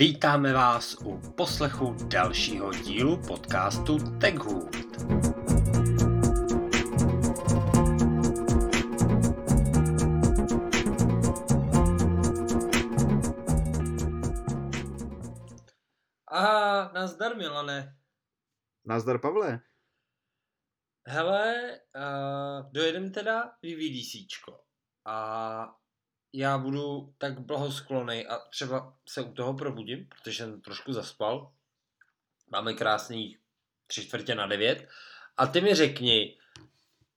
Vítáme vás u poslechu dalšího dílu podcastu TechHood. A nazdar Milane. Nazdar Pavle. Hele, uh, dojedem teda VVDCčko. A já budu tak blahosklonej a třeba se u toho probudím, protože jsem trošku zaspal. Máme krásných tři čtvrtě na devět. A ty mi řekni,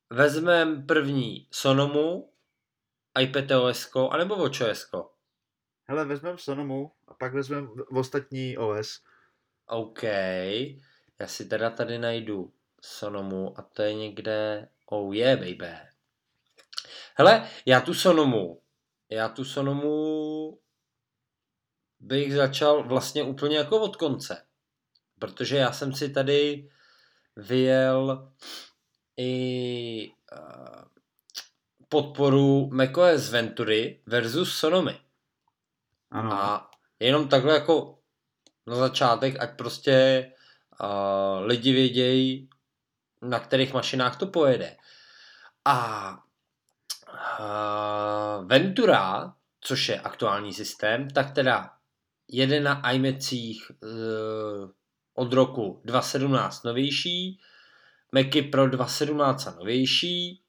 vezmem první Sonomu, iPadOS, anebo WatchOS? Hele, vezmem Sonomu a pak vezmem ostatní OS. OK, já si teda tady najdu Sonomu a to je někde, oh yeah baby. Hele, já tu Sonomu já tu Sonomu bych začal vlastně úplně jako od konce. Protože já jsem si tady vyjel i uh, podporu macOS Ventury versus Sonomy. Ano. A jenom takhle jako na začátek, ať prostě uh, lidi vědějí, na kterých mašinách to pojede. A uh, Ventura, což je aktuální systém, tak teda jede na iMacích uh, od roku 2017 novější, Macy Pro 2017 novější,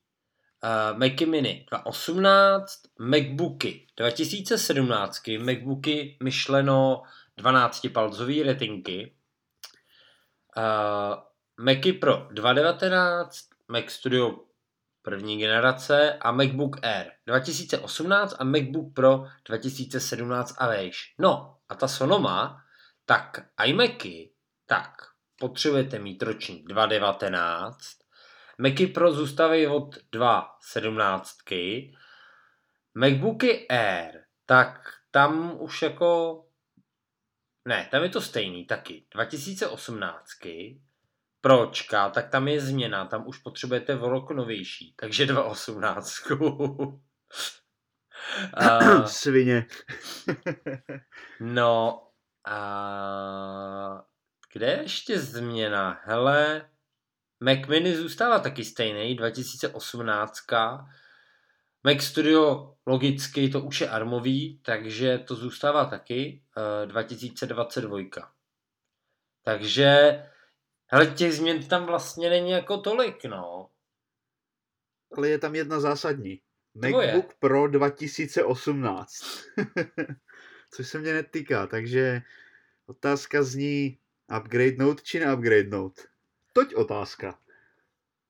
uh, Macy Mini 2018, Macbooky 2017, Macbooky myšleno 12-palcový retinky, uh, Macy Pro 2019, Mac Studio první generace a MacBook Air 2018 a MacBook Pro 2017 a vejš. No a ta Sonoma, tak iMacy, tak potřebujete mít ročník 2.19, Macy Pro zůstaví od 2.17, MacBooky Air, tak tam už jako ne, tam je to stejný taky. 2018, pročka, tak tam je změna, tam už potřebujete o rok novější, takže 2.18. uh, Svině. no, a kde je ještě změna? Hele, Mac Mini zůstává taky stejný, 2018. Mac Studio logicky to už je armový, takže to zůstává taky uh, 2022. Takže ale těch změn tam vlastně není jako tolik, no. Ale je tam jedna zásadní. MacBook Pro 2018. Což se mě netýká, takže otázka zní upgrade note či ne upgrade note. Toť otázka.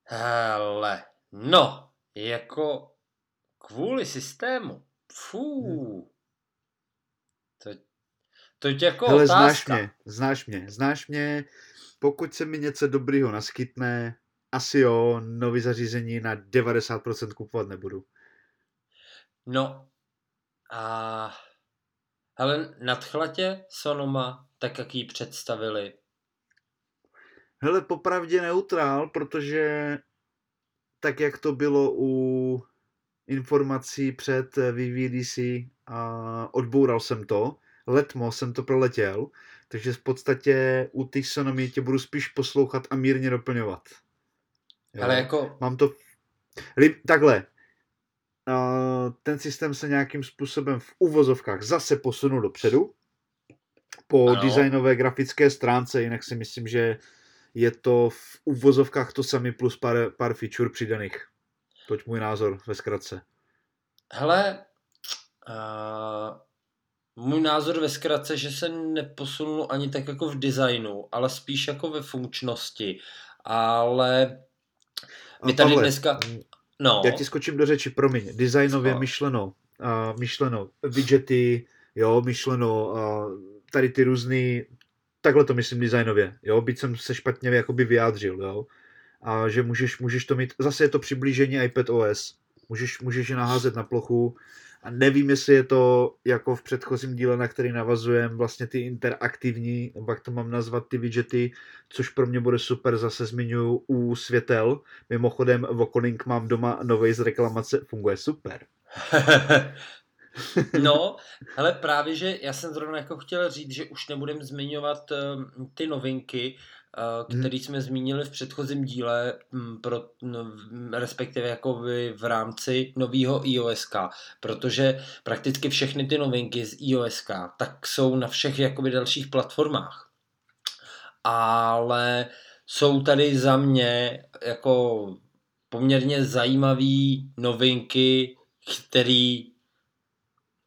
Hele, no, jako kvůli systému. Fú. To, to jako Hele, otázka. znáš mě, znáš mě, znáš mě, pokud se mi něco dobrýho naskytne, asi jo, nový zařízení na 90% kupovat nebudu. No, a ale nadchlatě Sonoma, tak jak ji představili? Hele, popravdě neutrál, protože tak jak to bylo u informací před VVDC a odboural jsem to, letmo jsem to proletěl, takže v podstatě u těch sonomí tě budu spíš poslouchat a mírně doplňovat. Jo? Ale jako... Mám to... Takhle. ten systém se nějakým způsobem v uvozovkách zase posunul dopředu po ano. designové grafické stránce, jinak si myslím, že je to v uvozovkách to samý plus pár, pár feature přidaných. Toť můj názor ve zkratce. Hele, uh, můj názor ve zkratce, že se neposunul ani tak jako v designu, ale spíš jako ve funkčnosti. Ale my tady Pavle, dneska... No. Já ti skočím do řeči, promiň. Designově Co? myšleno, uh, myšleno widgety, jo, myšleno uh, tady ty různý, takhle to myslím designově, jo, byť jsem se špatně jakoby vyjádřil, jo, a že můžeš, můžeš to mít, zase je to přiblížení iPad OS, můžeš, můžeš je naházet na plochu, a nevím, jestli je to jako v předchozím díle, na který navazujem, vlastně ty interaktivní, nebo jak to mám nazvat, ty widgety, což pro mě bude super, zase zmiňuji u světel. Mimochodem, Vokoning mám doma novej z reklamace, funguje super. no, ale právě, že já jsem zrovna jako chtěl říct, že už nebudem zmiňovat uh, ty novinky, uh, které hmm. jsme zmínili v předchozím díle, um, pro, no, respektive jako v rámci nového iOSK, protože prakticky všechny ty novinky z iOSK tak jsou na všech jakoby dalších platformách. Ale jsou tady za mě jako poměrně zajímavé novinky, které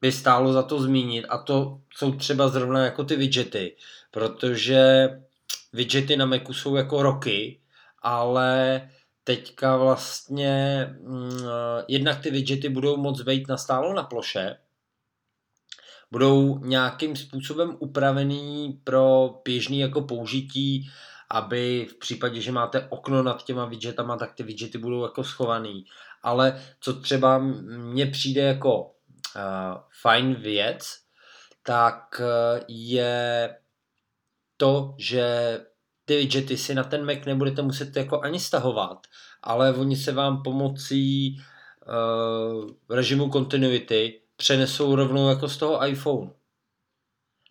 by stálo za to zmínit a to jsou třeba zrovna jako ty widgety, protože widgety na Macu jsou jako roky, ale teďka vlastně mm, jednak ty widgety budou moc být nastálo na ploše, budou nějakým způsobem upravený pro běžný jako použití, aby v případě, že máte okno nad těma widgetama, tak ty widgety budou jako schovaný. Ale co třeba mně přijde jako uh, fajn věc, tak uh, je to, že ty widgety si na ten Mac nebudete muset jako ani stahovat, ale oni se vám pomocí uh, režimu continuity přenesou rovnou jako z toho iPhone.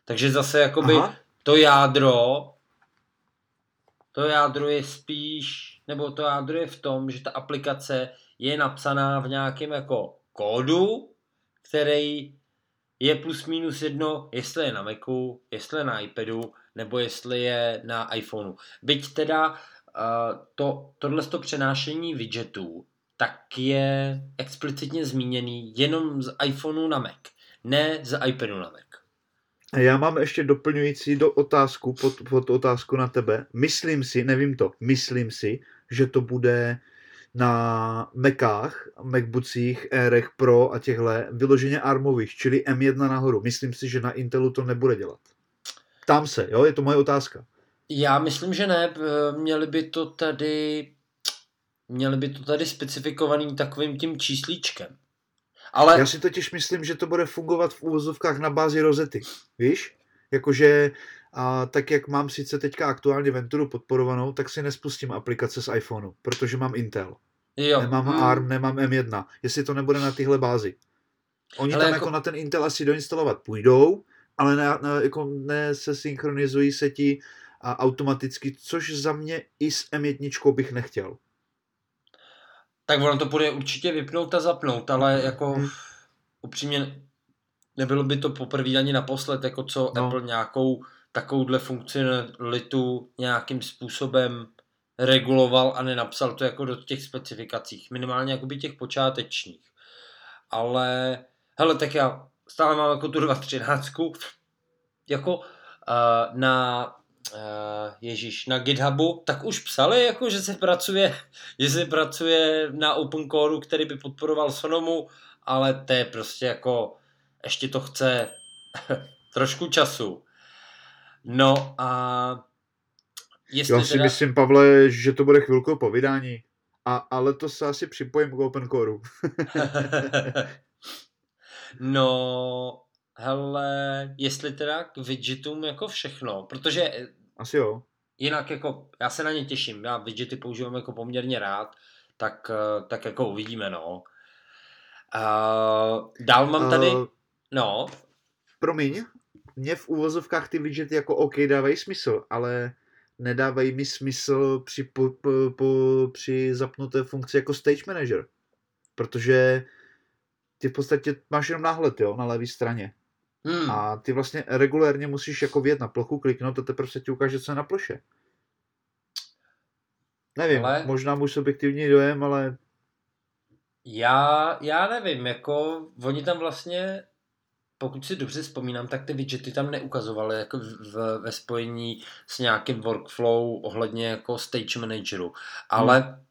Takže zase jakoby Aha. to jádro to jádro je spíš, nebo to jádro je v tom, že ta aplikace je napsaná v nějakém jako kódu, který je plus minus jedno, jestli je na Macu, jestli je na iPadu, nebo jestli je na iPhoneu. Byť teda uh, to, tohle to přenášení widgetů, tak je explicitně zmíněný jenom z iPhoneu na Mac, ne z iPadu na Mac. Já mám ještě doplňující do otázku, pod, pod otázku na tebe. Myslím si, nevím to, myslím si, že to bude na Macách, Macbookích, Airech Pro a těchhle vyloženě armových, čili M1 nahoru. Myslím si, že na Intelu to nebude dělat. Tam se, jo, je to moje otázka. Já myslím, že ne. Měli by to tady měli by to tady specifikovaný takovým tím číslíčkem. Ale... Já si totiž myslím, že to bude fungovat v úvozovkách na bázi rozety. Víš? Jakože a tak jak mám sice teďka aktuálně Venturu podporovanou, tak si nespustím aplikace z iPhoneu, protože mám Intel. Jo. Nemám hmm. ARM, nemám M1. Jestli to nebude na tyhle bázi. Oni ale tam jako... jako na ten Intel asi doinstalovat půjdou, ale ne, ne, jako ne se synchronizují se ti a automaticky, což za mě i s M1 bych nechtěl. Tak ono to bude určitě vypnout a zapnout, ale jako hmm. upřímně nebylo by to poprvé ani naposled, jako co no. Apple nějakou takovouhle funkcionalitu nějakým způsobem reguloval a nenapsal to jako do těch specifikacích, minimálně jako by těch počátečních. Ale, hele, tak já stále mám jako tu 2.13, jako uh, na uh, Ježíš, na GitHubu, tak už psali, jako, že se pracuje, že se pracuje na open core, který by podporoval Sonomu, ale to je prostě jako, ještě to chce trošku času. No a jestli Já si teda... myslím, Pavle, že to bude chvilku po vydání. A, ale to se asi připojím k open core. no, hele, jestli teda k widgetům jako všechno, protože... Eh, Asi jo. Jinak jako, já se na ně těším, já widgety používám jako poměrně rád, tak, eh, tak jako uvidíme, no. Uh, dál mám tady, uh, no. Promiň, mě v úvozovkách ty widgety jako OK dávají smysl, ale nedávají mi smysl při, po, po, po, při zapnuté funkci jako stage manager. Protože ty v podstatě máš jenom náhled, jo, na levé straně. Hmm. A ty vlastně regulérně musíš jako vědět na plochu, kliknout a teprve se ti ukáže, co je na ploše. Nevím, ale... možná můj subjektivní dojem, ale... Já, já nevím, jako oni tam vlastně, pokud si dobře vzpomínám, tak ty widgety tam neukazovaly jako v, ve spojení s nějakým workflow ohledně jako stage manageru. Ale hmm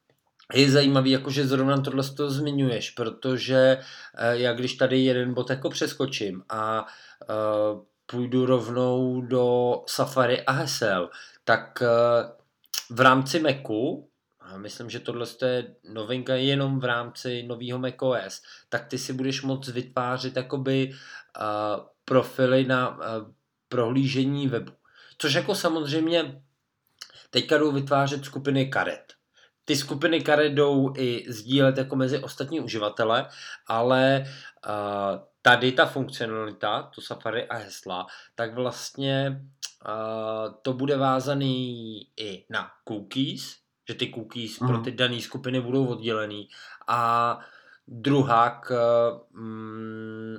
je zajímavý, jako že zrovna tohle to zmiňuješ, protože eh, já když tady jeden bod jako přeskočím a uh, půjdu rovnou do Safari a hesel, tak uh, v rámci Macu, a myslím, že tohle je novinka jenom v rámci nového macOS, tak ty si budeš moct vytvářet jakoby profily na prohlížení webu. Což jako samozřejmě teďka jdou vytvářet skupiny karet ty skupiny karet jdou i sdílet jako mezi ostatní uživatele, ale uh, tady ta funkcionalita, to Safari a hesla, tak vlastně uh, to bude vázaný i na cookies, že ty cookies uh-huh. pro ty dané skupiny budou oddělený a druhák mm,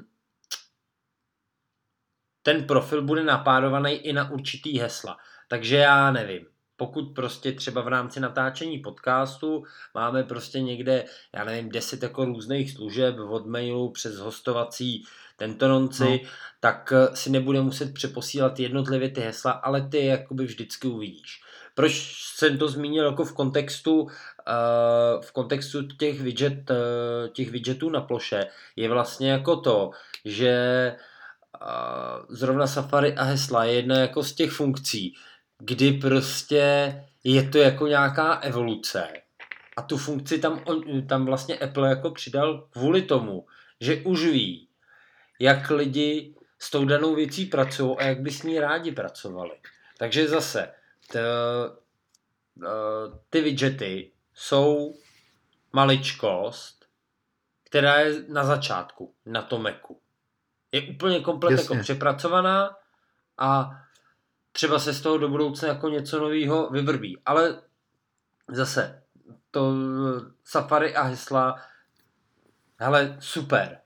ten profil bude napádovaný i na určitý hesla. Takže já nevím, pokud prostě třeba v rámci natáčení podcastu máme prostě někde, já nevím, deset jako různých služeb od mailu přes hostovací tento nonci, no. tak eh, si nebude muset přeposílat jednotlivě ty hesla, ale ty jakoby vždycky uvidíš. Proč jsem to zmínil jako v kontextu, uh, v kontextu těch, widget, uh, těch widgetů na ploše, je vlastně jako to, že uh, zrovna Safari a hesla je jedna jako z těch funkcí, kdy prostě je to jako nějaká evoluce. A tu funkci tam, tam vlastně Apple jako přidal kvůli tomu, že už ví, jak lidi s tou danou věcí pracují a jak by s ní rádi pracovali. Takže zase, t, ty widgety jsou maličkost, která je na začátku, na tom Macu. Je úplně komplet jako přepracovaná a třeba se z toho do budoucna jako něco nového vyvrbí. Ale zase, to Safari a hesla, hele, super.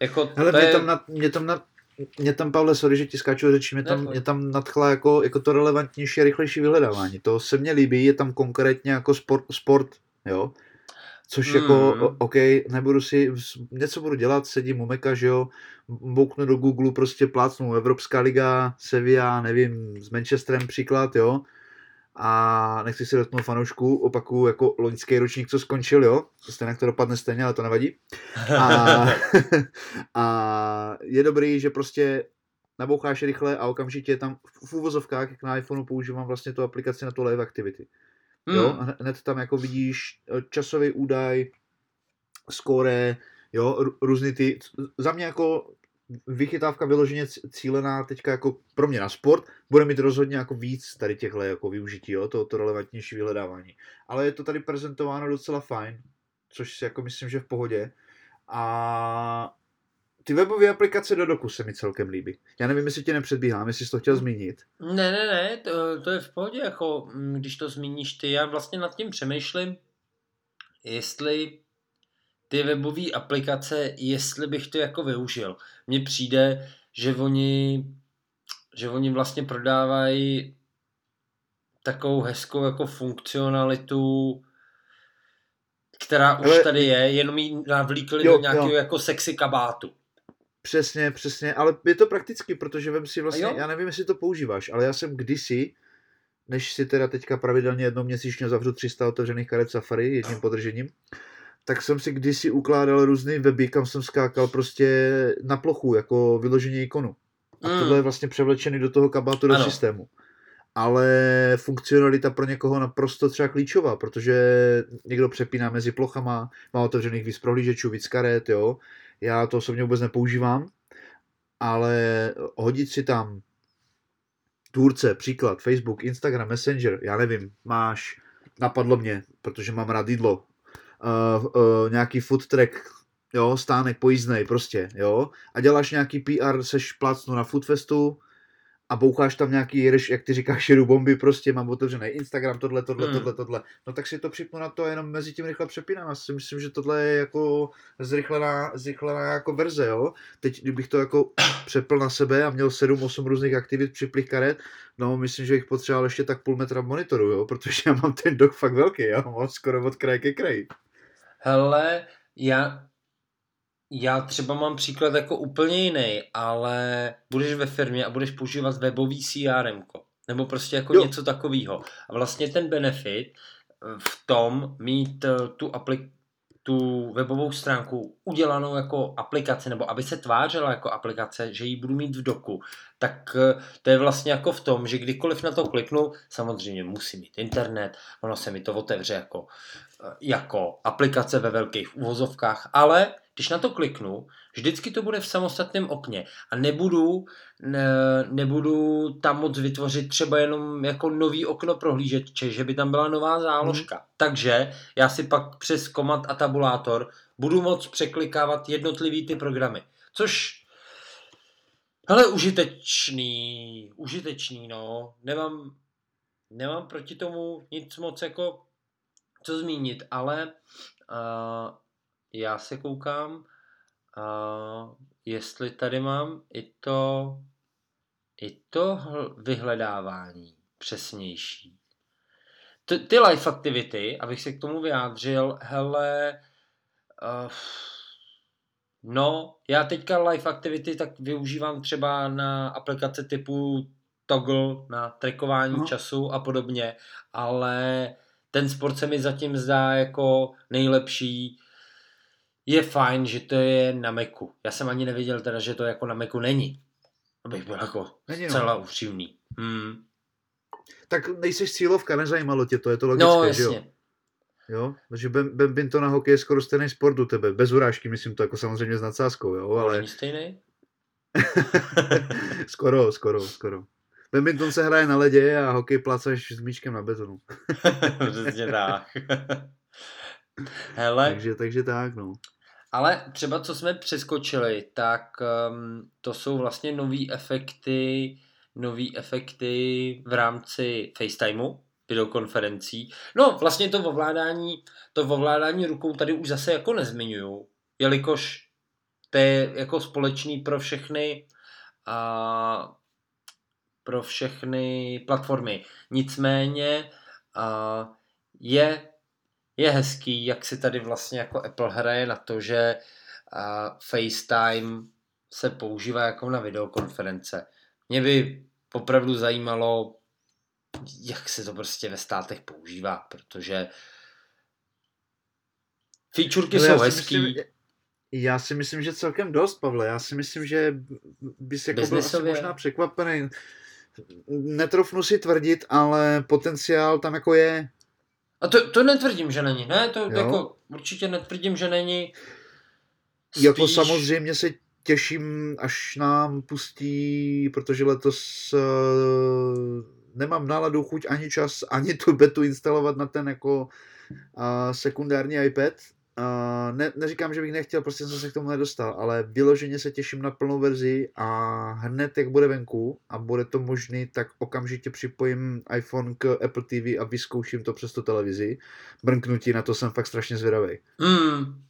Jako, hele, mě, je... tam na, mě tam na, mě tam, Pavle, sorry, že ti skáču řeči, mě tam, mě tam nadchla jako, jako to relevantnější a rychlejší vyhledávání. To se mně líbí, je tam konkrétně jako sport, sport jo. Což jako, hmm. jako, OK, nebudu si, něco budu dělat, sedím u Meka, že jo, bouknu do Google, prostě plácnu Evropská liga, Sevilla, nevím, s Manchesterem příklad, jo, a nechci si dotknout fanoušku, opakuju jako loňský ročník, co skončil, jo, stejně to dopadne stejně, ale to nevadí. A, a je dobrý, že prostě naboucháš rychle a okamžitě tam v úvozovkách, jak na iPhoneu používám vlastně tu aplikaci na to Live Activity. Jo, hmm. a hned tam jako vidíš eh, časový údaj, skóre, jo, různý ty, za mě jako vychytávka vyloženě cílená teďka jako pro mě na sport, bude mít rozhodně jako víc tady těchto jako využití, jo, to, to relevantnější vyhledávání. Ale je to tady prezentováno docela fajn, což si jako myslím, že v pohodě. A ty webové aplikace do doku se mi celkem líbí. Já nevím, jestli tě nepředbíhám, jestli jsi to chtěl zmínit. Ne, ne, ne, to, to je v pohodě, jako mm, když to zmíníš ty, já vlastně nad tím přemýšlím, jestli ty webové aplikace, jestli bych to jako využil. Mně přijde, že oni, že oni vlastně prodávají takovou hezkou jako funkcionalitu, která už Ale, tady je, jenom ji navlíkli jo, do nějakého jo. jako sexy kabátu. Přesně, přesně, ale je to prakticky, protože vem si vlastně, já nevím, jestli to používáš, ale já jsem kdysi, než si teda teďka pravidelně jednou měsíčně zavřu 300 otevřených karet Safari jedním podržením, tak jsem si kdysi ukládal různý weby, kam jsem skákal prostě na plochu, jako vyložení ikonu. A mm. tohle je vlastně převlečený do toho kabátu do ano. systému. Ale funkcionalita pro někoho naprosto třeba klíčová, protože někdo přepíná mezi plochama, má otevřených víc prohlížečů, víc karet, jo. Já to osobně vůbec nepoužívám, ale hodit si tam tvůrce, příklad, Facebook, Instagram, Messenger, já nevím, máš, napadlo mě, protože mám rád jídlo, uh, uh, nějaký food track, jo, stánek pojízdnej prostě, jo, a děláš nějaký PR, seš plácnu na Foodfestu a boucháš tam nějaký, jedeš, jak ty říkáš, jedu bomby, prostě mám otevřený Instagram, tohle, tohle, hmm. tohle, tohle, no tak si to připnu na to a jenom mezi tím rychle přepínám. Já si myslím, že tohle je jako zrychlená, zrychlená jako verze, jo. Teď, kdybych to jako přepl na sebe a měl 7-8 různých aktivit připlých karet, no myslím, že bych potřeboval ještě tak půl metra monitoru, jo, protože já mám ten dok fakt velký, jo, mám skoro od kraje ke kraji. Hele, já, já třeba mám příklad jako úplně jiný, ale budeš ve firmě a budeš používat webový CRM, nebo prostě jako jo. něco takového. A vlastně ten benefit v tom mít eh, tu aplik- tu webovou stránku udělanou jako aplikaci, nebo aby se tvářila jako aplikace, že ji budu mít v doku, tak eh, to je vlastně jako v tom, že kdykoliv na to kliknu, samozřejmě musím mít internet, ono se mi to otevře jako, eh, jako aplikace ve velkých uvozovkách, ale když na to kliknu, vždycky to bude v samostatném okně a nebudu, ne, nebudu tam moc vytvořit třeba jenom jako nový okno prohlížeče, že by tam byla nová záložka. Mm. Takže já si pak přes komand a tabulátor budu moc překlikávat jednotlivý ty programy. Což, hele, užitečný, užitečný, no. Nemám, nemám proti tomu nic moc jako co zmínit, ale uh, já se koukám, uh, jestli tady mám i to, i to vyhledávání přesnější. Ty, ty life activity, abych se k tomu vyjádřil, hele, uh, no, já teďka life activity tak využívám třeba na aplikace typu Toggle na trackování uh-huh. času a podobně, ale ten sport se mi zatím zdá jako nejlepší. Je fajn, že to je na Macu. Já jsem ani nevěděl teda, že to jako na Macu není. Abych byl jako není, no. celá upřímný. Hmm. Tak nejsi cílovka, nezajímalo tě to, je to logické, no, jasně. že jo? Jo, takže to na hokej je skoro stejný sport u tebe. Bez urážky, myslím to jako samozřejmě s nadsázkou, jo, ale... Není stejný? skoro, skoro, skoro. Badminton se hraje na ledě a hokej plácaš s míčkem na betonu. Přesně tak. Hele. Takže, takže tak, no. Ale třeba co jsme přeskočili, tak um, to jsou vlastně nové efekty, nové efekty v rámci FaceTimeu, videokonferencí. No, vlastně to ovládání, to ovládání rukou tady už zase jako nezmiňuju, jelikož to je jako společný pro všechny a pro všechny platformy. Nicméně a je, je hezký, jak si tady vlastně jako Apple hraje na to, že FaceTime se používá jako na videokonference. Mě by opravdu zajímalo, jak se to prostě ve státech používá, protože featurky no, jsou hezký. Myslím, já si myslím, že celkem dost, Pavle. Já si myslím, že bys jako byl asi možná překvapený netrofnu si tvrdit, ale potenciál tam jako je. A to, to netvrdím, že není, ne? To jo. jako určitě netvrdím, že není. Spíš... Jako samozřejmě se těším, až nám pustí, protože letos uh, nemám náladu, chuť ani čas, ani tu betu instalovat na ten jako uh, sekundární iPad, Uh, ne, neříkám, že bych nechtěl, prostě jsem se k tomu nedostal, ale vyloženě se těším na plnou verzi a hned, jak bude venku a bude to možný, tak okamžitě připojím iPhone k Apple TV a vyzkouším to přes tu televizi. Brnknutí, na to jsem fakt strašně zvědavý. Hmm.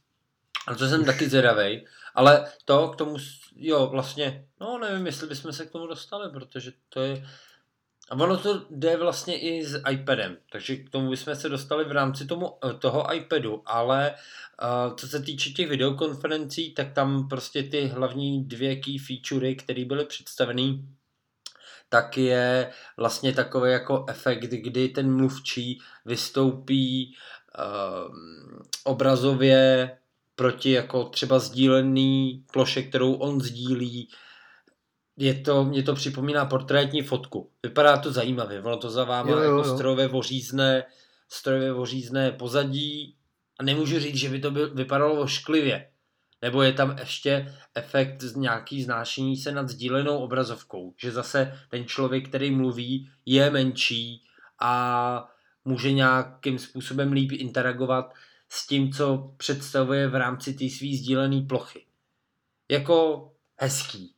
A to jsem Už. taky zvědavý. Ale to k tomu, jo, vlastně, no nevím, jestli bychom se k tomu dostali, protože to je, a ono to jde vlastně i s iPadem, takže k tomu bychom se dostali v rámci tomu, eh, toho iPadu, ale uh, co se týče těch videokonferencí, tak tam prostě ty hlavní dvě key featurey, které byly představený, tak je vlastně takový jako efekt, kdy ten mluvčí vystoupí uh, obrazově proti jako třeba sdílený ploše, kterou on sdílí, je to, mě to připomíná portrétní fotku. Vypadá to zajímavě, ono to za váma jo, jo, jako strojové vořízné, strojové vořízné pozadí a nemůžu říct, že by to by, vypadalo ošklivě. Nebo je tam ještě efekt z nějaký znášení se nad sdílenou obrazovkou, že zase ten člověk, který mluví, je menší a může nějakým způsobem líp interagovat s tím, co představuje v rámci té své sdílené plochy. Jako hezký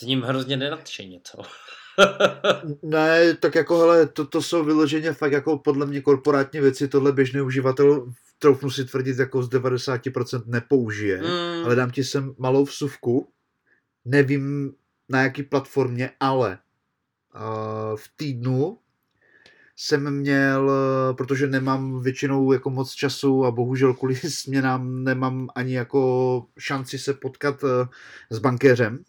s ním hrozně nenadšeně, co? ne, tak jako hele, to, to jsou vyloženě fakt jako podle mě korporátní věci, tohle běžný uživatel, troufnu si tvrdit, jako z 90% nepoužije, mm. ale dám ti sem malou vsuvku, nevím na jaký platformě, ale uh, v týdnu jsem měl, protože nemám většinou jako moc času a bohužel kvůli směnám nemám ani jako šanci se potkat s bankéřem,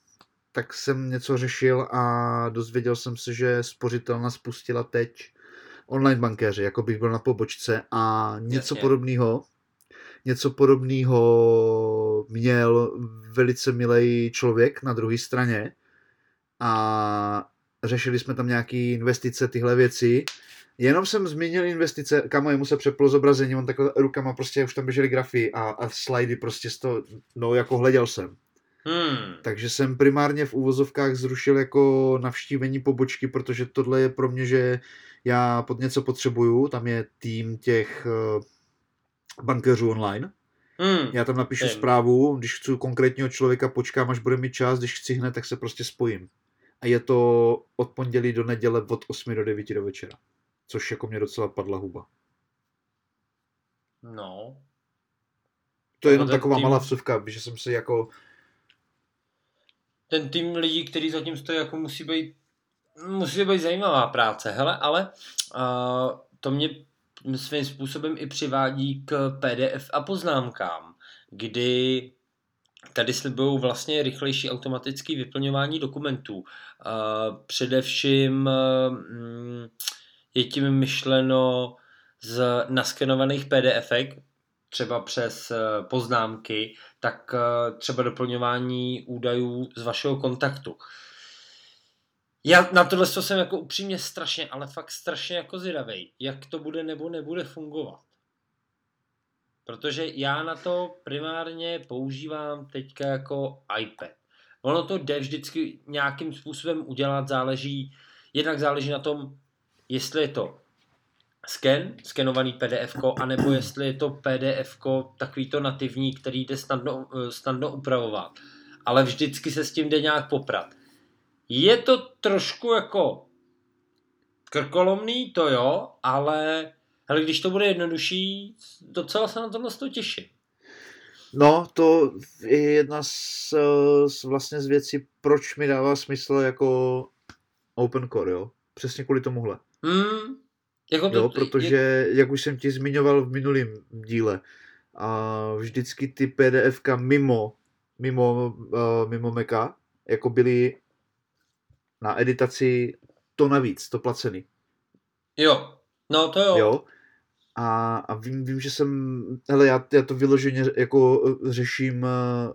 tak jsem něco řešil a dozvěděl jsem se, že spořitelna spustila teď online bankéři, jako bych byl na pobočce a něco podobného něco podobného měl velice milý člověk na druhé straně a řešili jsme tam nějaké investice, tyhle věci. Jenom jsem zmínil investice, kamo jemu se přeplo zobrazení, on takhle rukama prostě už tam běžely grafy a, a slidy prostě z toho, no jako hleděl jsem. Hmm. Takže jsem primárně v úvozovkách zrušil jako navštívení pobočky, protože tohle je pro mě, že já pod něco potřebuju, tam je tým těch uh, bankéřů online. Hmm. Já tam napíšu Vím. zprávu, když chci konkrétního člověka, počkám, až bude mít čas, když chci hned, tak se prostě spojím. A je to od pondělí do neděle od 8 do 9 do večera. Což jako mě docela padla huba. No. To je jenom taková tým- malá vsuvka, že jsem si jako... Ten tým lidí, který zatím stojí, jako musí být, musí být zajímavá práce. Hele, ale uh, to mě svým způsobem i přivádí k PDF a poznámkám, kdy tady slibují vlastně rychlejší automatické vyplňování dokumentů. Především mm, je tím myšleno z naskenovaných PDFek, třeba přes eh, poznámky, tak eh, třeba doplňování údajů z vašeho kontaktu. Já na tohle to jsem jako upřímně strašně, ale fakt strašně jako zvědavej, jak to bude nebo nebude fungovat. Protože já na to primárně používám teďka jako iPad. Ono to jde vždycky nějakým způsobem udělat, záleží, jednak záleží na tom, jestli je to sken, skenovaný PDF, anebo jestli je to PDF takový to nativní, který jde snadno, eh, snadno upravovat. Ale vždycky se s tím jde nějak poprat. Je to trošku jako krkolomný, to jo, ale hele, když to bude jednodušší, docela se na tohle to těším. No, to je jedna z, z vlastně z věcí, proč mi dává smysl jako open core, jo. Přesně kvůli tomuhle. Hmm, jako to, Jo, protože, jak už jsem ti zmiňoval v minulém díle, a vždycky ty PDFka mimo, mimo, uh, mimo Maca, jako byly na editaci to navíc, to placený. Jo, no to jo. Jo. A, a vím, vím, že jsem, hele, já, já to vyloženě jako řeším eh,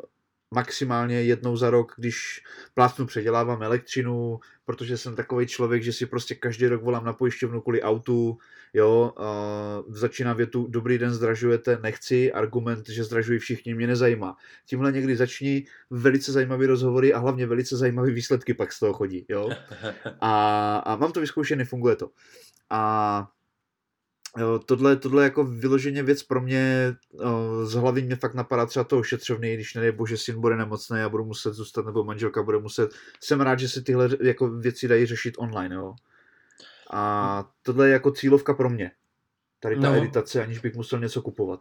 maximálně jednou za rok, když plátnu předělávám elektřinu, protože jsem takový člověk, že si prostě každý rok volám na pojišťovnu kvůli autu, jo, uh, začíná větu, dobrý den, zdražujete, nechci, argument, že zdražují všichni, mě nezajímá. Tímhle někdy začni velice zajímavý rozhovory a hlavně velice zajímavé výsledky pak z toho chodí, jo. A, a mám to vyzkoušené, funguje to. A tohle, tohle je jako vyloženě věc pro mě, o, z hlavy mě fakt napadá třeba to ošetřovný, když nedej bože syn bude nemocný a budu muset zůstat, nebo manželka bude muset. Jsem rád, že se tyhle jako věci dají řešit online, jo. A tohle je jako cílovka pro mě. Tady ta No. no. editace, aniž bych musel něco kupovat.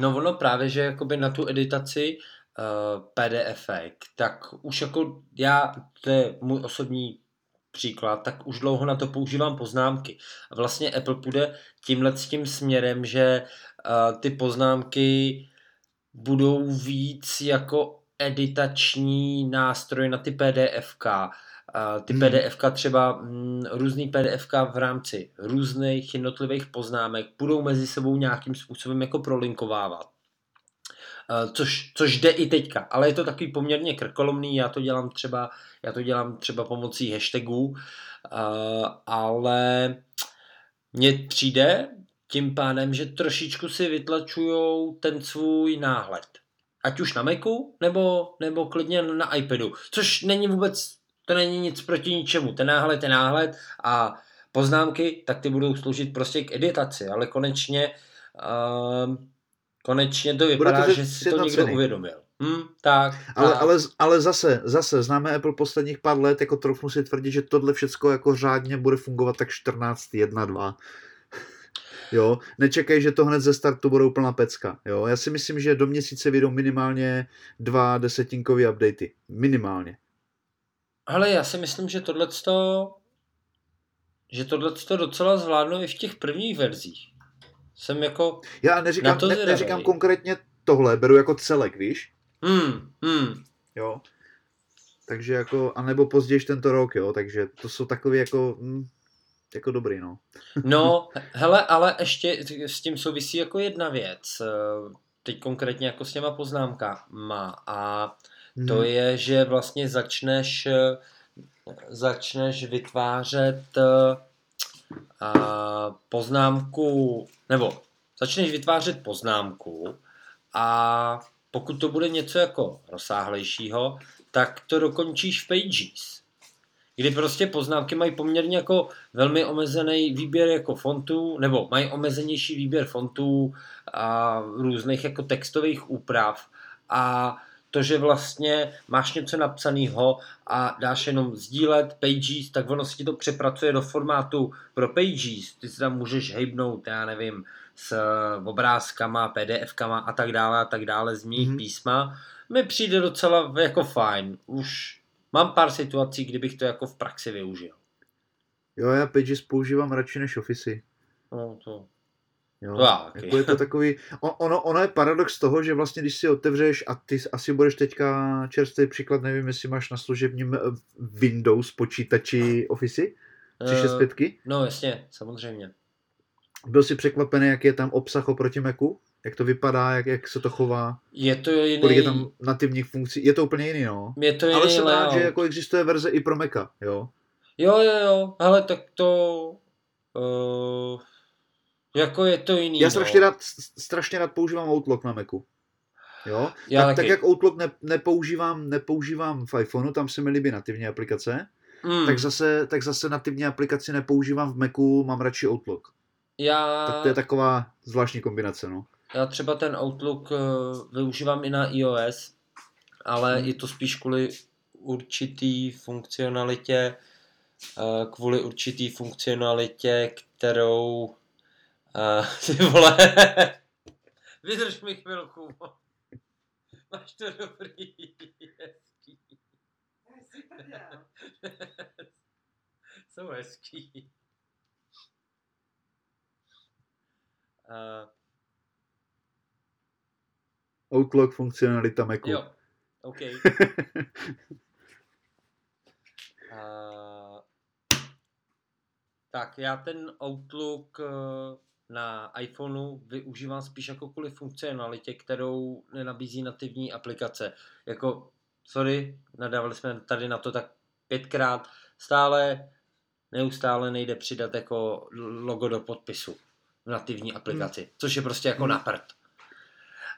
No ono právě, že jakoby na tu editaci uh, PDF, tak už jako já, to je můj osobní příklad, tak už dlouho na to používám poznámky. A vlastně Apple půjde tímhle s tím směrem, že uh, ty poznámky budou víc jako editační nástroj na ty PDFka. Uh, ty Hmm. PDFka třeba mm, různý PDFka v rámci různých jednotlivých poznámek budou mezi sebou nějakým způsobem jako prolinkovávat. Uh, což, což jde i teďka, ale je to takový poměrně krkolomný, já to dělám třeba, já to dělám třeba pomocí hashtagů, uh, ale mně přijde tím pádem, že trošičku si vytlačujou ten svůj náhled. Ať už na Macu, nebo, nebo klidně na iPadu. Což není vůbec, to není nic proti ničemu. Ten náhled je náhled a poznámky, tak ty budou sloužit prostě k editaci, ale konečně uh, konečně to vypadá, to že si to někdo sjednocený. uvědomil. Hm, tak, Ale, tak. ale, ale zase, zase, známe Apple posledních pár let, jako trochu si tvrdit, že tohle všecko jako řádně bude fungovat tak 14, 1, 2. Jo, nečekej, že to hned ze startu budou plná pecka. Jo, já si myslím, že do měsíce vyjdou minimálně dva desetinkové updaty. Minimálně. Ale já si myslím, že tohle že tohle docela zvládnou i v těch prvních verzích. Jsem jako, Já neříkám, to ne, neříkám konkrétně tohle, beru jako celek, víš? hmm, hmm, Jo. Takže jako, anebo později tento rok, jo, takže to jsou takový jako, hm, jako dobrý, no. No, hele, ale ještě s tím souvisí jako jedna věc. eh, Teď konkrétně jako s těma poznámkama. A to je, že vlastně začneš, eh, začneš vytvářet eh, poznámku, nebo začneš vytvářet poznámku a pokud to bude něco jako rozsáhlejšího, tak to dokončíš v Pages. kdy prostě poznámky mají poměrně jako velmi omezený výběr jako fontů, nebo mají omezenější výběr fontů a různých jako textových úprav a to, že vlastně máš něco napsaného a dáš jenom sdílet pages, tak ono si to přepracuje do formátu pro pages. Ty si tam můžeš hejbnout, já nevím, s obrázkama, pdfkama a tak dále a tak dále, změnit mm-hmm. písma. Mi přijde docela jako fajn. Už mám pár situací, kdybych to jako v praxi využil. Jo, já Pages používám radši než Office. No, to, Jo, jako je to takový, ono, ono je paradox toho, že vlastně když si otevřeš a ty asi budeš teďka čerstvý příklad, nevím, jestli máš na služebním eh, Windows počítači Office 365. Uh, no jasně, samozřejmě. Byl jsi překvapený, jak je tam obsah oproti Macu? Jak to vypadá, jak, jak se to chová? Je to jiný. Kolik je tam nativních funkcí? Je to úplně jiný, no. Je to jiný Ale jsem rád, že jako existuje verze i pro Maca, jo. Jo, jo, jo, ale tak to... Uh jako je to jiný. Já strašně, no. rád, strašně rád používám Outlook na Macu. Jo? Já tak, tak, jak Outlook ne, nepoužívám, nepoužívám v iPhoneu, tam se mi líbí nativní aplikace, mm. tak, zase, tak zase nativní aplikaci nepoužívám v Macu, mám radši Outlook. Já... Tak to je taková zvláštní kombinace, no. Já třeba ten Outlook uh, využívám i na iOS, ale hmm. je to spíš kvůli určitý funkcionalitě, uh, kvůli určitý funkcionalitě, kterou Uh, ty vole. Vydrž mi chvilku. Máš to dobrý. Jsou hezký. Uh, Outlook funkcionalita Macu. Jo, OK. uh, tak já ten Outlook uh, na iPhoneu využívám spíš jako kvůli funkcionalitě, kterou nenabízí nativní aplikace. Jako, sorry, nadávali jsme tady na to tak pětkrát, stále, neustále nejde přidat jako logo do podpisu v nativní aplikaci, hmm. což je prostě jako hmm. na prd.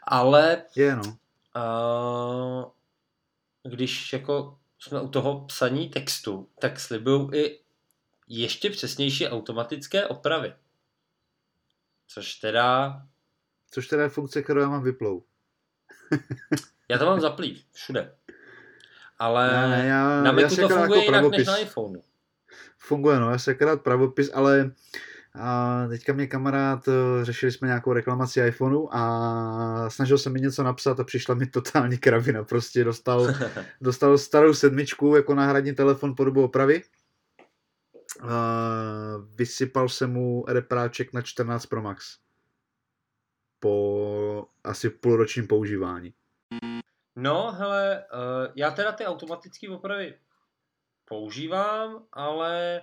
Ale yeah, no. uh, když jako jsme u toho psaní textu, tak slibují i ještě přesnější automatické opravy. Což teda... Což teda je funkce, kterou já mám vyplou. já to mám zaplý, všude. Ale ne, ne, já, na Macu to funguje jako jinak než na iPhoneu. Funguje, no, já se krát pravopis, ale a teďka mě kamarád, eh, řešili jsme nějakou reklamaci iPhoneu a snažil se mi něco napsat a přišla mi totální kravina. Prostě dostal, dostal starou sedmičku jako náhradní telefon po dobu opravy Uh, vysypal se mu repráček na 14 Pro Max. Po asi půlročním používání. No, hele, uh, já teda ty automatické opravy používám, ale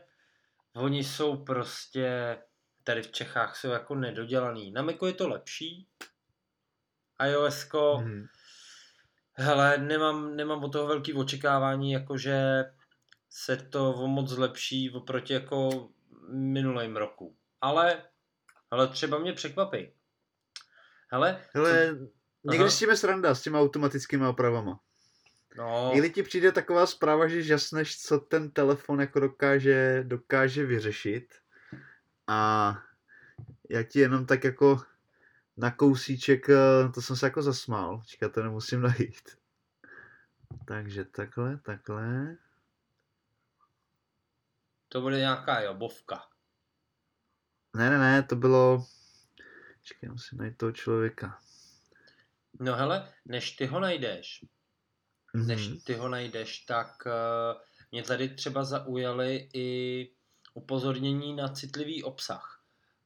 oni jsou prostě tady v Čechách jsou jako nedodělaný. Na Macu je to lepší. iOS, mm. hele, nemám, nemám od toho velký očekávání, jakože se to o moc zlepší oproti jako minulým roku. Ale, ale třeba mě překvapí. Hele, Hele co... někdy s tím sranda s těma automatickými opravama. No. Ili ti přijde taková zpráva, že žasneš, co ten telefon jako dokáže, dokáže vyřešit a já ti jenom tak jako na kousíček, eh, to jsem se jako zasmál, čekat, to nemusím najít. Takže takhle, takhle. To bude nějaká jobovka. Ne, ne, ne, to bylo... Čekaj, musím najít toho člověka. No hele, než ty ho najdeš, mm-hmm. než ty ho najdeš, tak uh, mě tady třeba zaujaly i upozornění na citlivý obsah,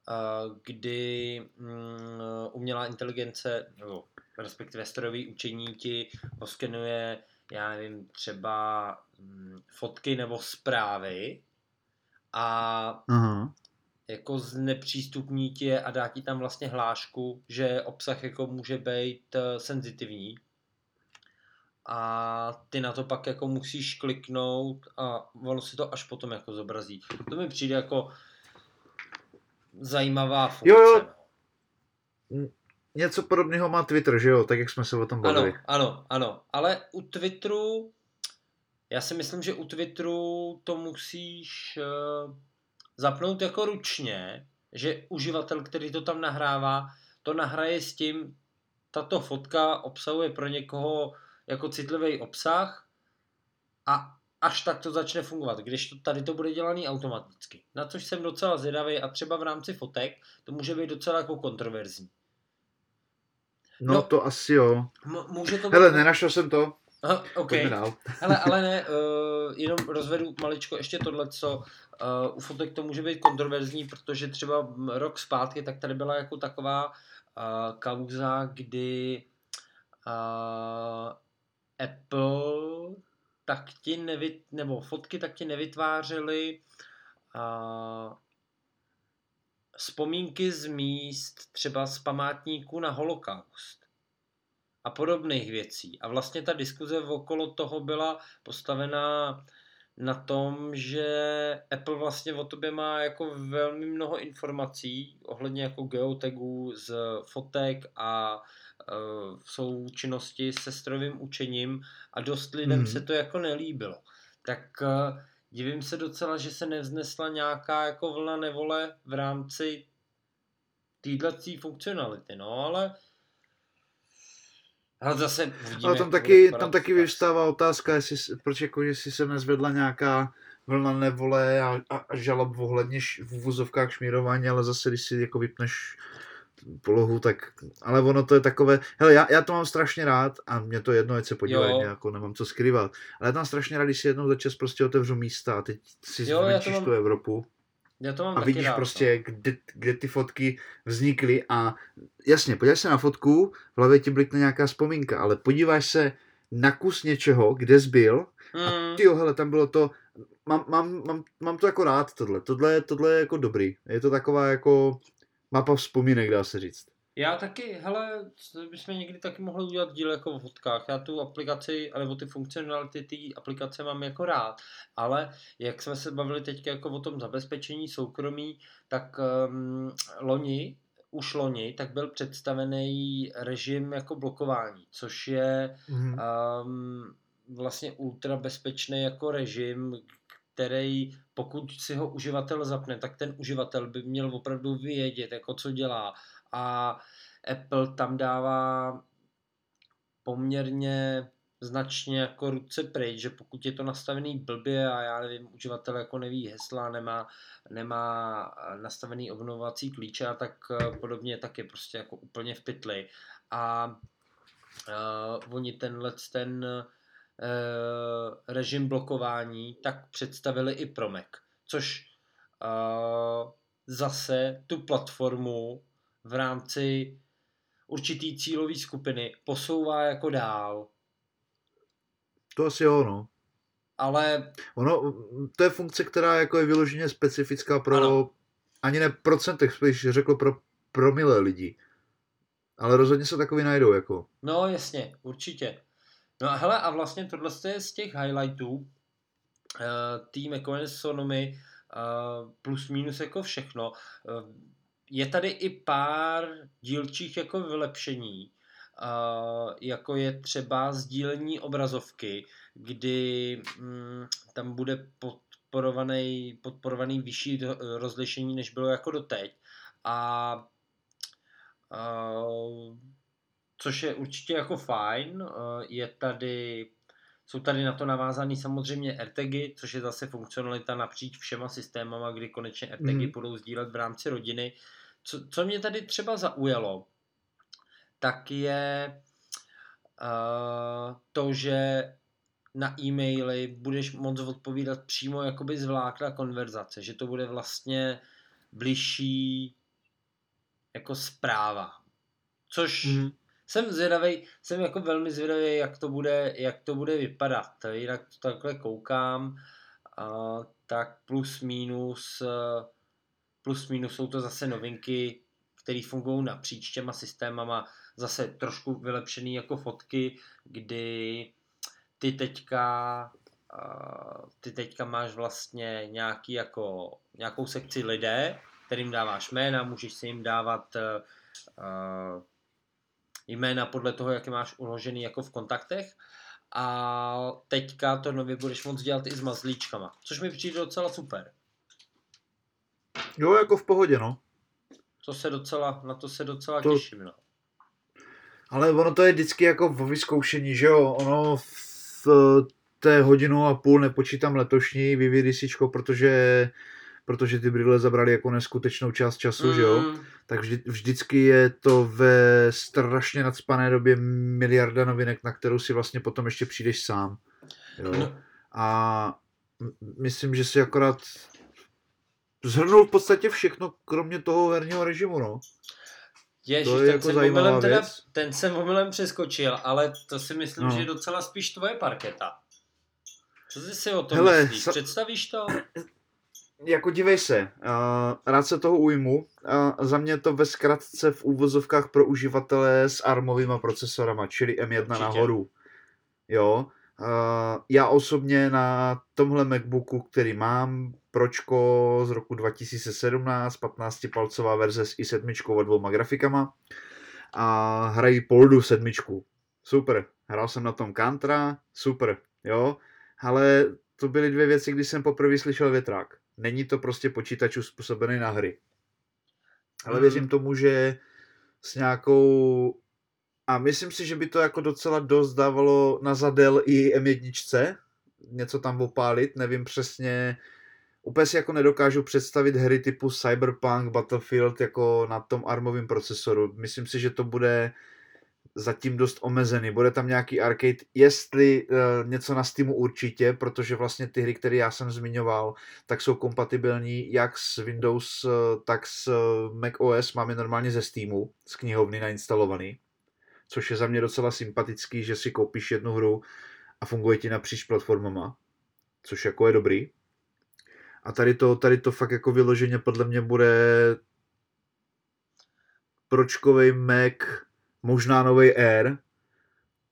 uh, kdy um, umělá inteligence, nebo respektive strojový učení ti poskenuje, já nevím, třeba um, fotky nebo zprávy a uh-huh. jako znepřístupní ti je a dá ti tam vlastně hlášku, že obsah jako může být uh, senzitivní a ty na to pak jako musíš kliknout a ono si to až potom jako zobrazí. To mi přijde jako zajímavá funkce. Jo, jo. No. Něco podobného má Twitter, že jo? Tak jak jsme se o tom bavili. Ano, ano, ano. Ale u Twitteru já si myslím, že u Twitteru to musíš uh, zapnout jako ručně, že uživatel, který to tam nahrává, to nahraje s tím, tato fotka obsahuje pro někoho jako citlivý obsah a až tak to začne fungovat, když to, tady to bude dělaný automaticky. Na což jsem docela zvědavý a třeba v rámci fotek to může být docela jako kontroverzní. No, no to asi jo. M- může to být... Hele, nenašel jsem to. Aha, OK. Hele, ale ne, uh, jenom rozvedu maličko ještě tohle, co uh, u fotek to může být kontroverzní, protože třeba rok zpátky tak tady byla jako taková uh, kauza, kdy uh, Apple tak ti nevyt, nebo fotky tak ti nevytvářely uh, vzpomínky z míst třeba z památníků na holokaust a podobných věcí. A vlastně ta diskuze okolo toho byla postavená na tom, že Apple vlastně o tobě má jako velmi mnoho informací ohledně jako geotagů z fotek a v součinnosti se strojovým učením a dost lidem mm. se to jako nelíbilo. Tak uh, divím se docela, že se nevznesla nějaká jako vlna nevole v rámci této funkcionality, no ale ale zase uvidíme, Ale tam taky, tam taky vyvstává otázka, jestli, proč jako, jestli se nezvedla nějaká vlna nevole a, a, a žalob ohledně v uvozovkách šmírování, ale zase, když si jako vypneš polohu, tak, ale ono to je takové, hele, já, já to mám strašně rád a mě to jedno, ať se podívají, jako nemám co skrývat, ale já tam strašně rád, když si jednou za čas prostě otevřu místa a teď si jo, zmenšíš mám... tu Evropu. Já to mám a vidíš rád, prostě, no. kde, kde ty fotky vznikly a jasně, podíváš se na fotku, v hlavě ti blikne nějaká vzpomínka, ale podíváš se na kus něčeho, kde jsi byl mm. a ty hele, tam bylo to, mám, mám, mám, mám to jako rád tohle, tohle, tohle je jako dobrý, je to taková jako mapa vzpomínek, dá se říct. Já taky, hele, bychom někdy taky mohli udělat díl jako o fotkách. Já tu aplikaci, nebo ty funkcionality té aplikace mám jako rád, ale jak jsme se bavili teď jako o tom zabezpečení soukromí, tak um, loni, už loni, tak byl představený režim jako blokování, což je mm. um, vlastně ultra bezpečný jako režim, který pokud si ho uživatel zapne, tak ten uživatel by měl opravdu vědět, jako co dělá. A Apple tam dává poměrně značně jako ruce pryč, že pokud je to nastavený blbě a já nevím, uživatel jako neví hesla, nemá, nemá nastavený obnovovací klíče a tak podobně, tak je prostě jako úplně v pytli. A uh, oni tenhle ten uh, režim blokování tak představili i pro Mac, což uh, zase tu platformu v rámci určitý cílové skupiny posouvá jako dál. To asi jo, no. Ale... Ono, to je funkce, která jako je vyloženě specifická pro, ano. ani ne procentech, spíš řekl pro promile lidí. Ale rozhodně se takový najdou, jako. No jasně, určitě. No a hele, a vlastně tohle je z těch highlightů uh, tým macOS Sonomy uh, plus minus jako všechno. Uh, je tady i pár dílčích jako vylepšení, uh, jako je třeba sdílení obrazovky, kdy um, tam bude podporovaný, podporovaný vyšší rozlišení, než bylo jako doteď. A uh, což je určitě jako fajn. Uh, je tady jsou tady na to navázané samozřejmě RTGy, což je zase funkcionalita napříč všema systémama, kdy konečně RTGy mm. budou sdílet v rámci rodiny. Co, co mě tady třeba zaujalo, tak je uh, to, že na e-maily budeš moct odpovídat přímo jakoby z vlákna konverzace, že to bude vlastně bližší jako zpráva. Což mm jsem zvědavý, jsem jako velmi zvědavý, jak to bude, jak to bude vypadat. Jinak to takhle koukám, a, tak plus minus, plus minus jsou to zase novinky, které fungují napříč těma systémama, zase trošku vylepšený jako fotky, kdy ty teďka ty teďka máš vlastně nějaký jako, nějakou sekci lidé, kterým dáváš jména, můžeš si jim dávat uh, jména podle toho, jak je máš uložený jako v kontaktech A teďka to nově budeš moct dělat i s mazlíčkama, což mi přijde docela super. Jo, jako v pohodě, no. To se docela, na to se docela to... těším, no. Ale ono to je vždycky jako vo vyzkoušení, že jo? Ono v té hodinu a půl nepočítám letošní VVDC, protože protože ty brýle zabrali jako neskutečnou část času, mm. že jo? Mm. Tak vždy, vždycky je to ve strašně nadspané době miliarda novinek, na kterou si vlastně potom ještě přijdeš sám. Jo? No. A myslím, že si akorát zhrnul v podstatě všechno, kromě toho herního režimu, no. Ježiš, to je ten, jako jsem zajímavá teda, ten jsem omylem přeskočil, ale to si myslím, no. že je docela spíš tvoje parketa. Co jsi si o tom Hele, myslíš? Sa... Představíš to? Jako dívej se, uh, rád se toho ujmu. Uh, za mě to ve zkratce v úvozovkách pro uživatele s ARMovými procesorama, čili M1 Určitě. nahoru. Jo. Uh, já osobně na tomhle MacBooku, který mám, Pročko z roku 2017, 15-palcová verze s i7 a dvouma grafikama a hrají Poldu sedmičku. Super. Hrál jsem na tom Kantra, super, jo. Ale to byly dvě věci, kdy jsem poprvé slyšel větrák. Není to prostě počítač uspůsobený na hry. Ale hmm. věřím tomu, že s nějakou a myslím si, že by to jako docela dost dávalo na zadel i M1, něco tam opálit, nevím přesně, úplně si jako nedokážu představit hry typu Cyberpunk, Battlefield jako na tom armovém procesoru. Myslím si, že to bude zatím dost omezený. Bude tam nějaký arcade, jestli uh, něco na Steamu určitě, protože vlastně ty hry, které já jsem zmiňoval, tak jsou kompatibilní jak s Windows, uh, tak s uh, Mac OS, máme normálně ze Steamu, z knihovny nainstalovaný, což je za mě docela sympatický, že si koupíš jednu hru a funguje ti napříč platformama, což jako je dobrý. A tady to, tady to fakt jako vyloženě podle mě bude pročkový Mac, možná nový Air,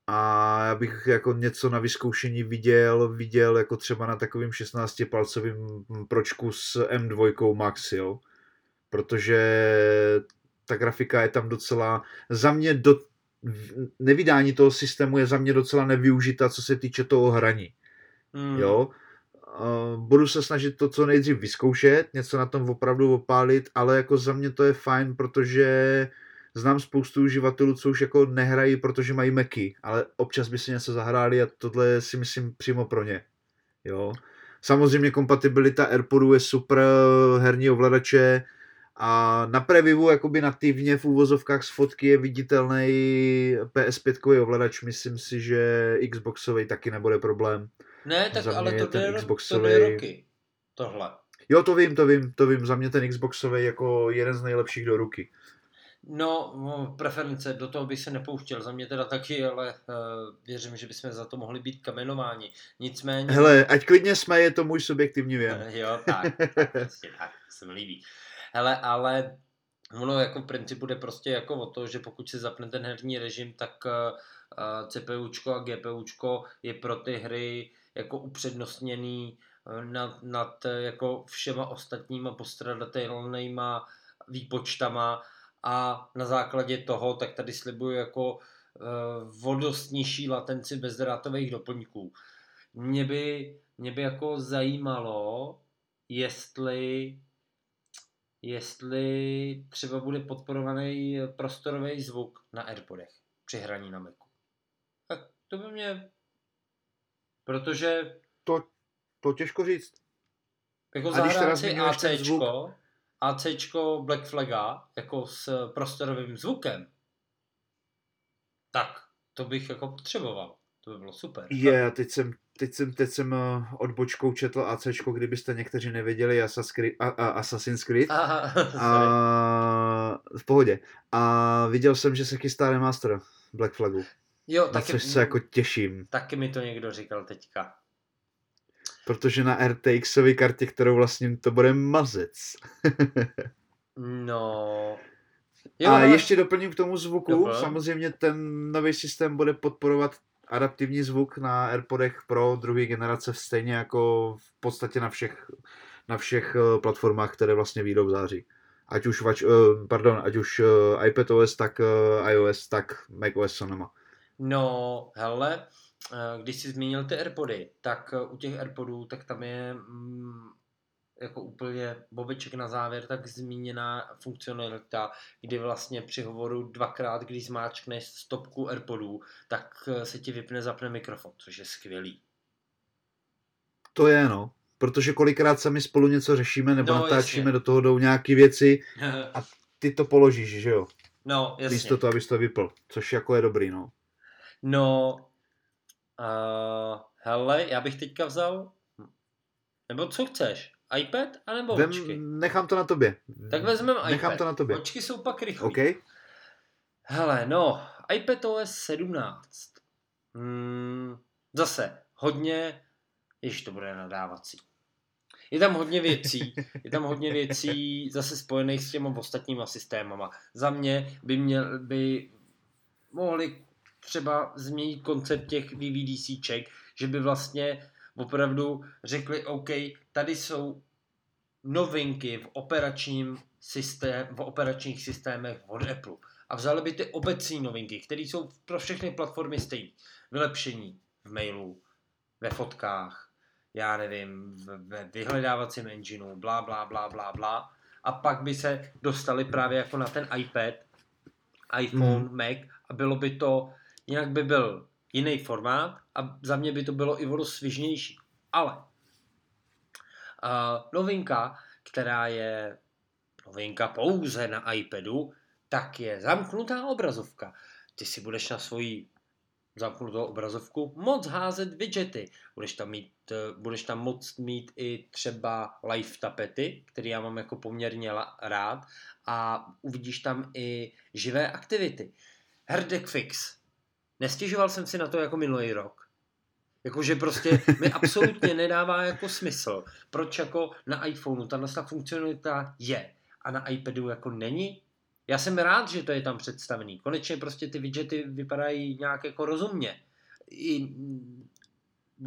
a já bych jako něco na vyzkoušení viděl, viděl jako třeba na takovým 16-palcovým pročku s M2 Max, jo. Protože ta grafika je tam docela, za mě do, nevydání toho systému je za mě docela nevyužita, co se týče toho hraní. Mm. Jo, budu se snažit to co nejdřív vyzkoušet, něco na tom opravdu opálit, ale jako za mě to je fajn, protože znám spoustu uživatelů, co už jako nehrají, protože mají Macy, ale občas by si něco zahráli a tohle si myslím přímo pro ně. Jo. Samozřejmě kompatibilita AirPodů je super, herní ovladače a na previvu jakoby nativně v úvozovkách z fotky je viditelný PS5 ovladač, myslím si, že Xboxový taky nebude problém. Ne, tak ale to jde, Xboxový... to jde roky. Tohle. Jo, to vím, to vím, to vím. Za mě ten Xboxový jako jeden z nejlepších do ruky. No, no, preference, do toho bych se nepouštěl, za mě teda taky, ale uh, věřím, že bychom za to mohli být kamenováni. Nicméně... Hele, ať klidně jsme, je to můj subjektivní věm. jo, tak, tak, prostě tak, se mi líbí. Hele, ale ono jako v principu bude prostě jako o to, že pokud se zapne ten herní režim, tak uh, eh, CPUčko a GPUčko je pro ty hry jako upřednostněný eh, nad, nad jako všema ostatníma postradatelnýma výpočtama a na základě toho tak tady slibuju jako uh, vodost nižší latenci bezdrátových doplňků. Mě by, mě by jako zajímalo, jestli jestli třeba bude podporovaný prostorový zvuk na AirPodech při hraní na Macu. Tak to by mě Protože... To, to těžko říct. Jako zahrát si ACčko, ACčko Black Flaga, jako s prostorovým zvukem, tak to bych jako potřeboval. To by bylo super. Je, yeah, teď jsem, teď jsem, teď jsem eh, odbočkou četl ACčko, kdybyste někteří nevěděli, Assassin's Creed. Aha, a, v pohodě. A viděl jsem, že se chystá remaster Black Flagu. Jo, na taky, což se jako těším. Taky mi to někdo říkal teďka. Protože na RTXové kartě, kterou vlastně to bude mazec. no... Jo, a ale... ještě doplním k tomu zvuku. Jo, Samozřejmě ten nový systém bude podporovat adaptivní zvuk na AirPodech Pro druhé generace stejně jako v podstatě na všech, na všech eh, platformách, které vlastně výjdou v září. Ať už, vač, eh, pardon, ať už eh, iPadOS, tak iOS, tak macOS Sonoma. No, hele, když jsi zmínil ty Airpody, tak u těch Airpodů, tak tam je mm, jako úplně bobeček na závěr, tak zmíněná funkcionalita, kdy vlastně při hovoru dvakrát, když zmáčkneš stopku Airpodů, tak eh, se ti vypne, zapne mikrofon, což je skvělý. To je, no. Protože kolikrát sami spolu něco řešíme, nebo no, natáčíme, jasně. do toho jdou nějaké věci a ty to položíš, že jo? No, jasně. Místo to, abys to vypl, což jako je dobrý, no. No, uh, hele, já bych teďka vzal, nebo co chceš? iPad anebo Vem, očky? Nechám to na tobě. Tak vezmeme iPad. Nechám to na tobě. Očky jsou pak rychlý. Okay. Hele, no, iPad OS 17. Hmm, zase, hodně, ještě to bude nadávací. Je tam hodně věcí, je tam hodně věcí zase spojených s těma ostatníma systémama. Za mě by, měl, by mohli třeba změnit koncept těch VVDCček, že by vlastně opravdu řekli, OK, tady jsou novinky v operačním systém, v operačních systémech od Apple. A vzali by ty obecní novinky, které jsou pro všechny platformy stejné. Vylepšení v mailu, ve fotkách, já nevím, ve vyhledávacím engineu, blá, blá, blá, blá, blá. A pak by se dostali právě jako na ten iPad, iPhone, mm. Mac a bylo by to, jinak by byl jiný formát a za mě by to bylo i vodu svižnější. Ale uh, novinka, která je novinka pouze na iPadu, tak je zamknutá obrazovka. Ty si budeš na svoji zamknutou obrazovku moc házet widgety. Budeš tam, mít, eh, budeš tam moc mít i třeba live tapety, který já mám jako poměrně rád a uvidíš tam i živé aktivity. Herdek Fix. Nestěžoval jsem si na to jako minulý rok. Jakože prostě mi absolutně nedává jako smysl, proč jako na iPhoneu tahle funkcionalita je a na iPadu jako není. Já jsem rád, že to je tam představený. Konečně prostě ty widgety vypadají nějak jako rozumně. I,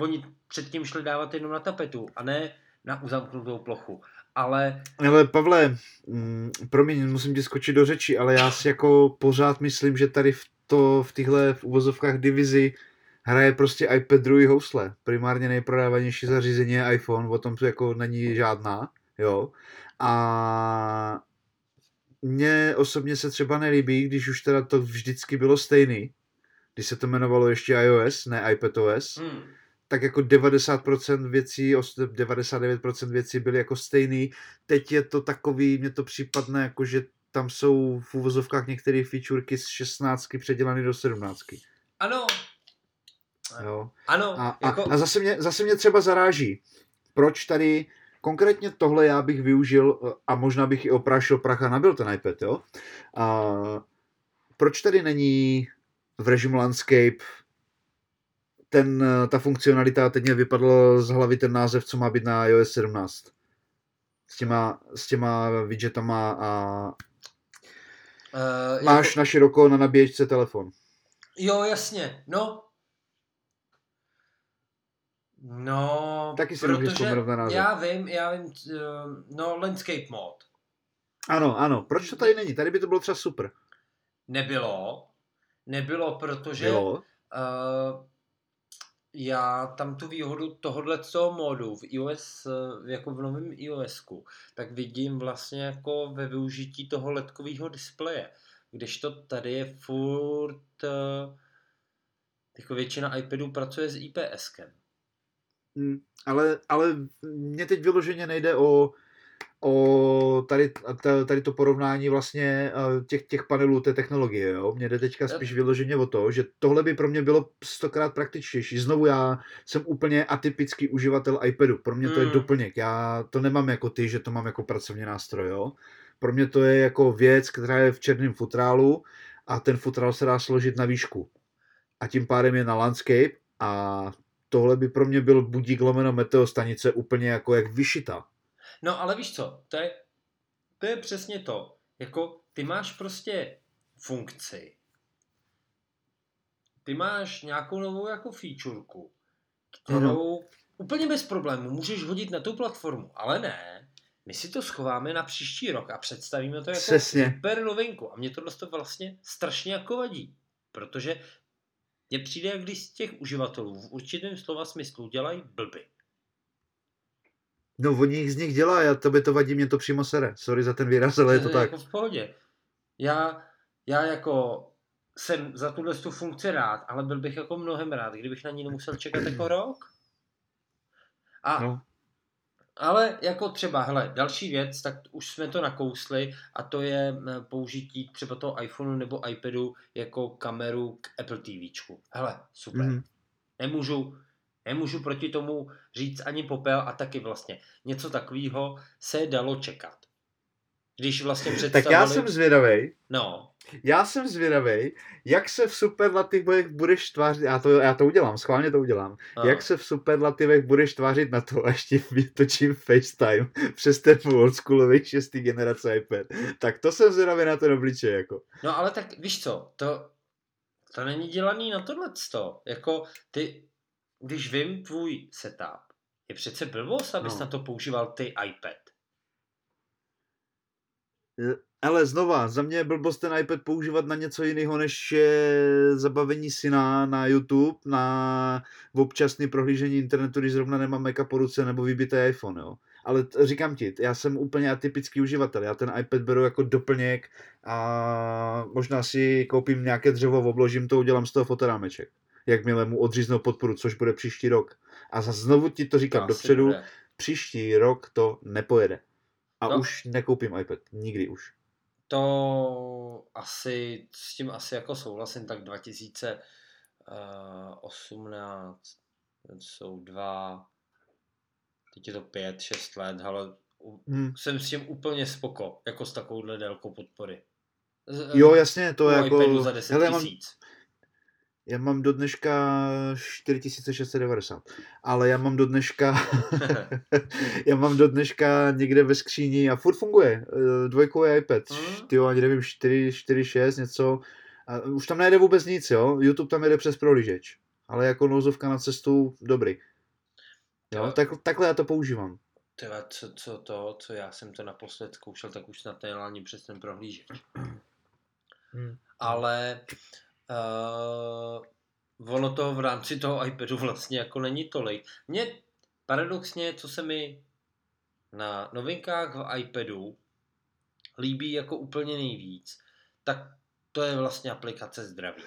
oni předtím šli dávat jenom na tapetu a ne na uzamknutou plochu. Ale... Ale Pavle, mm, promiň, musím ti skočit do řeči, ale já si jako pořád myslím, že tady v to v těchto v uvozovkách divizi hraje prostě iPad druhý housle. Primárně nejprodávanější zařízení je iPhone, o tom to jako není žádná, jo. A mně osobně se třeba nelíbí, když už teda to vždycky bylo stejný, když se to jmenovalo ještě iOS, ne iPadOS, hmm. tak jako 90% věcí, 99% věcí byly jako stejný. Teď je to takový, mně to případne, jako že tam jsou v úvozovkách některé featurky z 16 předělané do 17. Ano. Jo. Ano. A, jako... a, a zase, mě, zase mě třeba zaráží, proč tady konkrétně tohle já bych využil a možná bych i oprášil prach a nabil ten iPad, jo? A proč tady není v režimu Landscape ten, ta funkcionalita, teď mě vypadl z hlavy ten název, co má být na iOS 17. S těma, s těma widgetama a Uh, Máš jako... na široko na nabíječce telefon. Jo, jasně, no. No, Taky si protože na já vím, já vím, uh, no landscape mod. Ano, ano, proč to tady není? Tady by to bylo třeba super. Nebylo, nebylo, protože jo. Uh, já tam tu výhodu tohohle toho modu v iOS, jako v novém iOSku, tak vidím vlastně jako ve využití toho ledkového displeje. Když to tady je furt, eh, jako většina iPadů pracuje s IPSkem. Hmm, ale, ale mě teď vyloženě nejde o o tady, tady to porovnání vlastně eh, těch, těch panelů té technologie. Jo? Mně jde teďka spíš vyloženě o to, že tohle by pro mě bylo stokrát praktičtější. Znovu já jsem úplně atypický uživatel iPadu. Pro mě to je hmm. doplněk. Já to nemám jako ty, že to mám jako pracovní nástroj. Jo? Pro mě to je jako věc, která je v černém futrálu a ten futrál se dá složit na výšku. A tím pádem je na landscape a tohle by pro mě byl budík lomeno meteostanice úplně jako jak vyšitá. No ale víš co, to je, to je přesně to. Jako ty máš prostě funkci. Ty máš nějakou novou jako featureku, kterou uh-huh. úplně bez problému můžeš hodit na tu platformu, ale ne. My si to schováme na příští rok a představíme to jako Přesně. super novinku. A mě tohle to vlastně strašně jako vadí. Protože mně přijde, jak když z těch uživatelů v určitém slova smyslu dělají blby. No, oni z nich dělá, já tobě to vadí, mě to přímo sere. Sorry za ten výraz, ale je to tak. Jako v pohodě. Já, já jako jsem za tuhle tu funkci rád, ale byl bych jako mnohem rád, kdybych na ní nemusel čekat jako rok. A, no. Ale jako třeba, hele, další věc, tak už jsme to nakousli a to je použití třeba toho iPhoneu nebo iPadu jako kameru k Apple TVčku. Hele, super. Mm. Nemůžu, nemůžu proti tomu říct ani popel a taky vlastně něco takového se dalo čekat. Když vlastně představili... Tak já jsem zvědavej. No. Já jsem zvědavý, jak se v superlativech budeš tvářit, já to, já to udělám, schválně to udělám, Aha. jak se v superlativech budeš tvářit na to, až ti vytočím FaceTime přes ten oldschoolový šestý generace iPad. Tak to jsem zvědavý na ten obličej, jako. No ale tak víš co, to, to není dělaný na tohle Jako ty, když vím tvůj setup, je přece blbost, abys no. na to používal ty iPad. Ale znova, za mě je blbost ten iPad používat na něco jiného, než je zabavení syna na YouTube, na občasné prohlížení internetu, když zrovna nemám Maca po ruce nebo vybitý iPhone, jo. Ale t- říkám ti, já jsem úplně atypický uživatel, já ten iPad beru jako doplněk a možná si koupím nějaké dřevo, obložím to, udělám z toho fotorámeček. Jakmile mu odříznou podporu, což bude příští rok. A znovu ti to říkám to dopředu, příští rok to nepojede. A no. už nekoupím iPad. Nikdy už. To asi, s tím asi jako souhlasím, tak 2018 eh, jsou dva, teď je to pět, šest let, ale hmm. jsem s tím úplně spoko, jako s takovouhle délkou podpory. Jo, jasně, to je jako... za 10 hele, mám, já mám do dneška 4690, ale já mám do dneška já mám do dneška někde ve skříni a furt funguje. Eh, dvojkový iPad, mm. tyjo, ani nevím, 4, 4, 6, něco. A už tam nejde vůbec nic, jo. YouTube tam jede přes prohlížeč. Ale jako nouzovka na cestu, dobrý. Jo, tak, takhle já to používám. Tyhle, co, co to, co já jsem to naposled zkoušel, tak už snad nejel ani přes ten prohlížeč. Hmm. Ale Uh, ono to v rámci toho iPadu vlastně jako není tolik. Mně paradoxně, co se mi na novinkách v iPadu líbí jako úplně nejvíc, tak to je vlastně aplikace zdraví.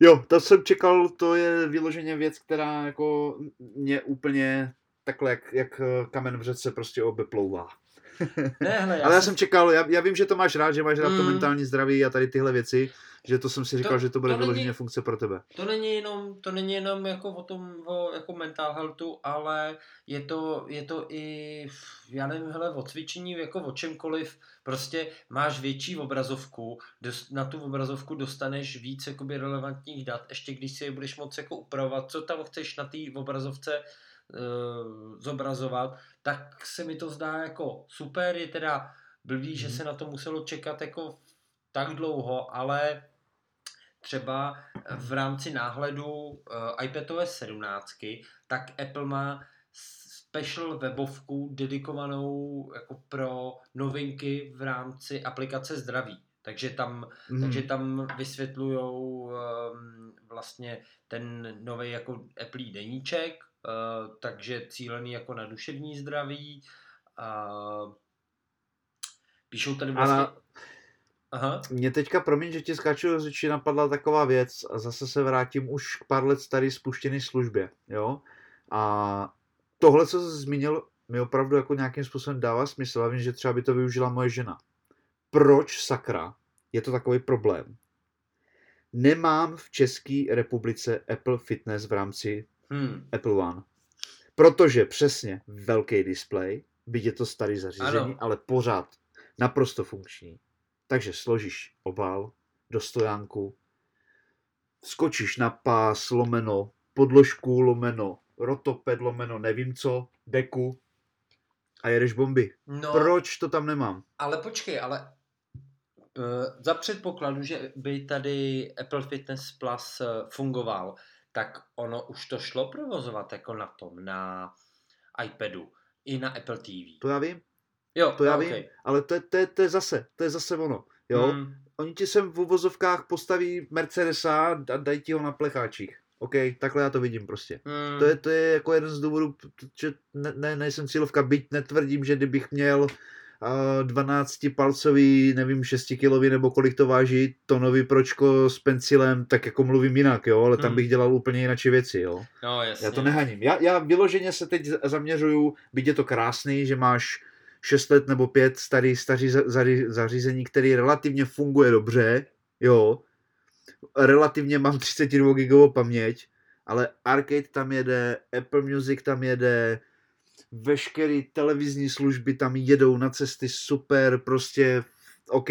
Jo, to jsem čekal, to je vyloženě věc, která jako mě úplně takhle jak, jak kamen v řece prostě obeplouvá. Ne, hele, já Ale já jsem čekal, já, já vím, že to máš rád, že máš rád mm. to mentální zdraví a tady tyhle věci, že to jsem si říkal, to, že to bude to vyloženě není, funkce pro tebe. To není jenom, to není jenom jako o tom, o, jako mental healthu, ale je to, je to i, já nevím, hele, o cvičení, jako o čemkoliv, prostě máš větší obrazovku, na tu obrazovku dostaneš víc jakoby relevantních dat, ještě když si je budeš moc jako upravovat, co tam chceš na té obrazovce uh, zobrazovat, tak se mi to zdá jako super, je teda blbý, mm. že mhm. se na to muselo čekat jako tak dlouho, ale třeba v rámci náhledu uh, iPadOS 17, tak Apple má special webovku dedikovanou jako pro novinky v rámci aplikace zdraví. Takže tam, mm. takže tam vysvětlují um, vlastně ten nový jako Apple deníček, takže cílený jako na duševní zdraví. Uh, píšou tady vlastně... Ana, Aha. Mě teďka, promiň, že ti skáču do řeči, napadla taková věc a zase se vrátím už k pár let starý spuštěný službě, jo. A tohle, co jsi zmínil, mi opravdu jako nějakým způsobem dává smysl. A vím, že třeba by to využila moje žena. Proč sakra je to takový problém? Nemám v České republice Apple Fitness v rámci hmm. Apple One. Protože přesně velký display, byť je to starý zařízení, ano. ale pořád naprosto funkční. Takže složíš obal do stojánku, skočíš na pás lomeno, podložku lomeno, rotoped lomeno, nevím co, deku a jedeš bomby. No, Proč to tam nemám? Ale počkej, ale uh, za předpokladu, že by tady Apple Fitness Plus uh, fungoval, tak ono už to šlo provozovat jako na tom, na iPadu i na Apple TV. To já vím. Jo, to já okay. vím, ale to je, to, je, to je zase, to je zase ono. Jo? Mm. oni ti sem v uvozovkách postaví Mercedesa a dají ti ho na plecháčích. OK, takhle já to vidím prostě. Hmm. To je, to je jako jeden z důvodů, že ne, ne, nejsem cílovka, byť netvrdím, že kdybych měl uh, 12-palcový, nevím, 6 kilový nebo kolik to váží, tonový pročko s pencilem, tak jako mluvím jinak, jo, ale tam Hmm. bych dělal úplně jinak věci, jo. No, jasně. Já to nehaním. Já, já vyloženě se teď zaměřuju, byť je to krásný, že máš 6 let nebo 5 starý, starý za- zaří- zařízení, který relativně funguje dobře, jo. Relativně mám 32 gigovou paměť, ale arcade tam jede, Apple Music tam jede, veškeré televizní služby tam jedou na cesty super, prostě OK,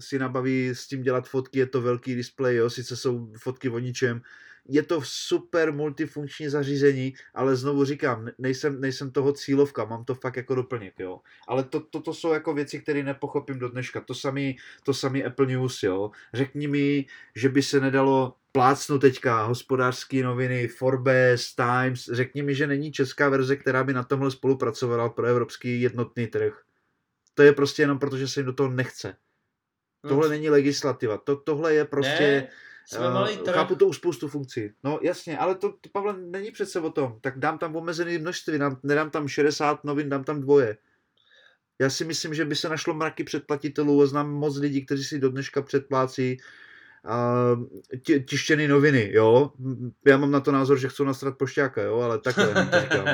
si nabaví s tím dělat fotky, je to velký displej, jo, sice jsou fotky o ničem, je to super multifunkční zařízení, ale znovu říkám, ne- nejsem, nejsem toho cílovka, mám to fakt jako doplněk, jo. Ale to, to, to jsou jako věci, které nepochopím do dneška. To samý, to samý Apple News, jo. Řekni mi, že by se nedalo plácnu teďka hospodářské noviny, Forbes, Times, řekni mi, že není česká verze, která by na tomhle spolupracovala pro evropský jednotný trh. To je prostě jenom proto, že se jim do toho nechce. Tohle není legislativa. To, tohle je prostě... Ne, jsme malý trh. Chápu to už spoustu funkcí. No jasně, ale to, to Pavle, není přece o tom. Tak dám tam omezené množství, dám, nedám tam 60 novin, dám tam dvoje. Já si myslím, že by se našlo mraky předplatitelů a znám moc lidí, kteří si do dneška předplácí ti, tištěné noviny, jo. Já mám na to názor, že chcou nastrat pošťáka, jo, ale takhle to říkám.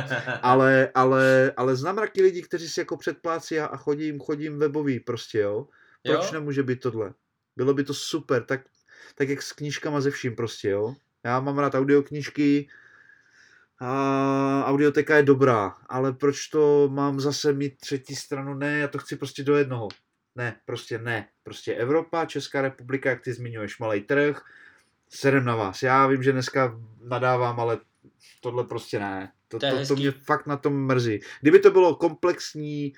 Ale, ale, ale znám mraky lidí, kteří si jako předplácí a, a chodí jim, chodí jim webový prostě, jo. Proč Jo? nemůže být tohle? Bylo by to super, tak, tak jak s knížkama ze vším prostě, jo. Já mám rád audioknížky, a audioteka je dobrá, ale proč to mám zase mít třetí stranu? Ne, já to chci prostě do jednoho. Ne, prostě ne. Prostě Evropa, Česká republika, jak ty zmiňuješ, malý trh, sedem na vás. Já vím, že dneska nadávám, ale tohle prostě ne. To, To to, to mě fakt na tom mrzí. Kdyby to bylo komplexní,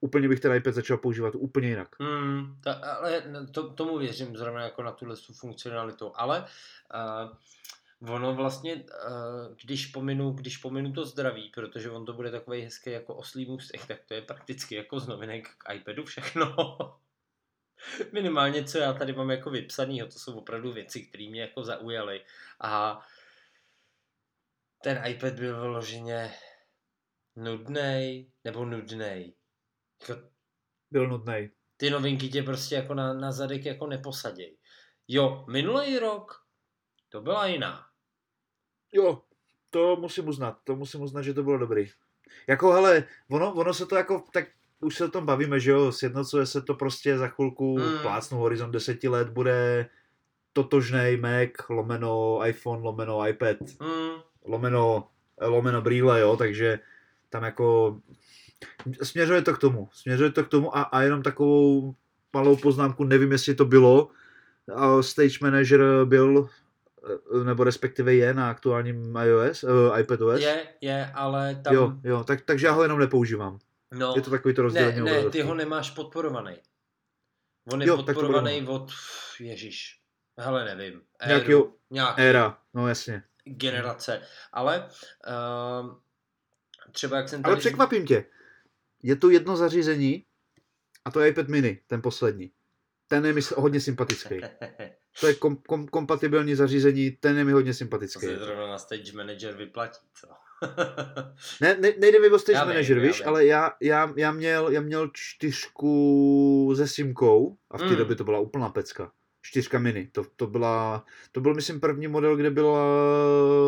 úplně bych ten iPad začal používat úplně jinak. Hmm, ta, ale to, tomu věřím zrovna jako na tuhle tu funkcionalitu, ale uh, ono vlastně, uh, když, pominu, když pominu to zdraví, protože on to bude takový hezký jako oslý můstek, tak to je prakticky jako z novinek k iPadu všechno. Minimálně, co já tady mám jako vypsanýho, to jsou opravdu věci, které mě jako zaujaly. A ten iPad byl vyloženě nudnej, nebo nudnej. Jako Byl nudný. ty novinky tě prostě jako na, na zadek jako neposaděj. Jo, minulý rok to byla jiná. Jo, to musím uznat, to musím uznat, že to bylo dobrý. Jako hele, ono, ono se to jako, tak už se o tom bavíme, že jo, sjednocuje se to prostě za chvilku, Mm. plácnu horizont deseti let, bude totožnej Mac, lomeno iPhone, lomeno iPad, Mm, lomeno, lomeno brýle, jo, takže tam jako směřuje to k tomu, směřuje to k tomu a, a jenom takovou malou poznámku, nevím, jestli to bylo, a Stage Manager byl, eh, nebo respektive je na aktuálním iOS, uh, iPadOS. je, je, ale tam... Jo, jo, tak, takže já ho jenom nepoužívám. No, Je to takový to ne, rozdělení ne, ty obrazovky. ho nemáš podporovaný. On je Jo, tak to podporovaný ono. od, ježíš, hele nevím, Nějakýho- éru, nějaký Éra, no jasně. generace, ale uh, třeba jak jsem tady... Ale překvapím tě. Je tu jedno zařízení a to je iPad mini, ten poslední. Ten je mi hodně sympatický. To je kom, kom, kompatibilní zařízení, ten je mi hodně To sympatický. se zrovna na Stage Manager vyplatí, co? Ne, ne, nejde mi o Stage Já Manager, víš, ale já, já, já, měl, já měl čtyřku se simkou a v té Mm. době to byla úplná pecka. Čtyřka mini, to, to, byla, to byl myslím první model, kde byla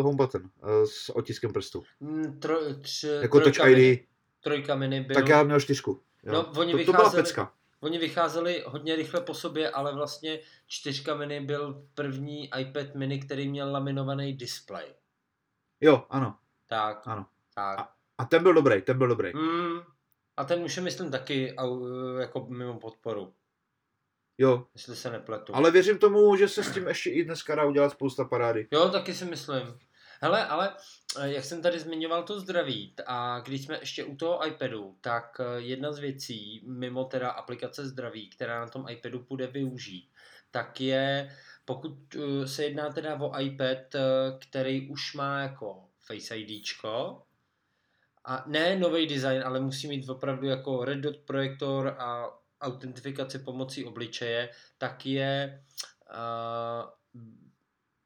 home button eh, s otiskem prstu. Mm, Tro, tři, Jako Touch trojka mini, ID, trojka mini byl... tak já měl čtyřku. Jo. No, oni to, to byla pecka. Oni vycházeli hodně rychle po sobě, ale vlastně čtyřka mini byl první iPad mini, který měl laminovaný display. Jo, ano, Tak, ano. tak. A ten byl dobrý, ten byl dobrý. Mm, a ten už je, myslím, taky jako mimo podporu, Jo, jestli se nepletu. ale věřím tomu, že se s tím ještě i dneska dá udělat spousta parády. Jo, taky si myslím. Hele, ale eh, jak jsem tady zmiňoval to zdraví a když jsme ještě u toho iPadu, tak eh, jedna z věcí, mimo teda aplikace zdraví, která na tom iPadu bude využít, tak je, pokud eh, se jedná teda o iPad, který už má jako Face IDčko, a ne nový design, ale musí mít opravdu jako Red Dot projektor a autentifikaci pomocí obličeje, tak je uh,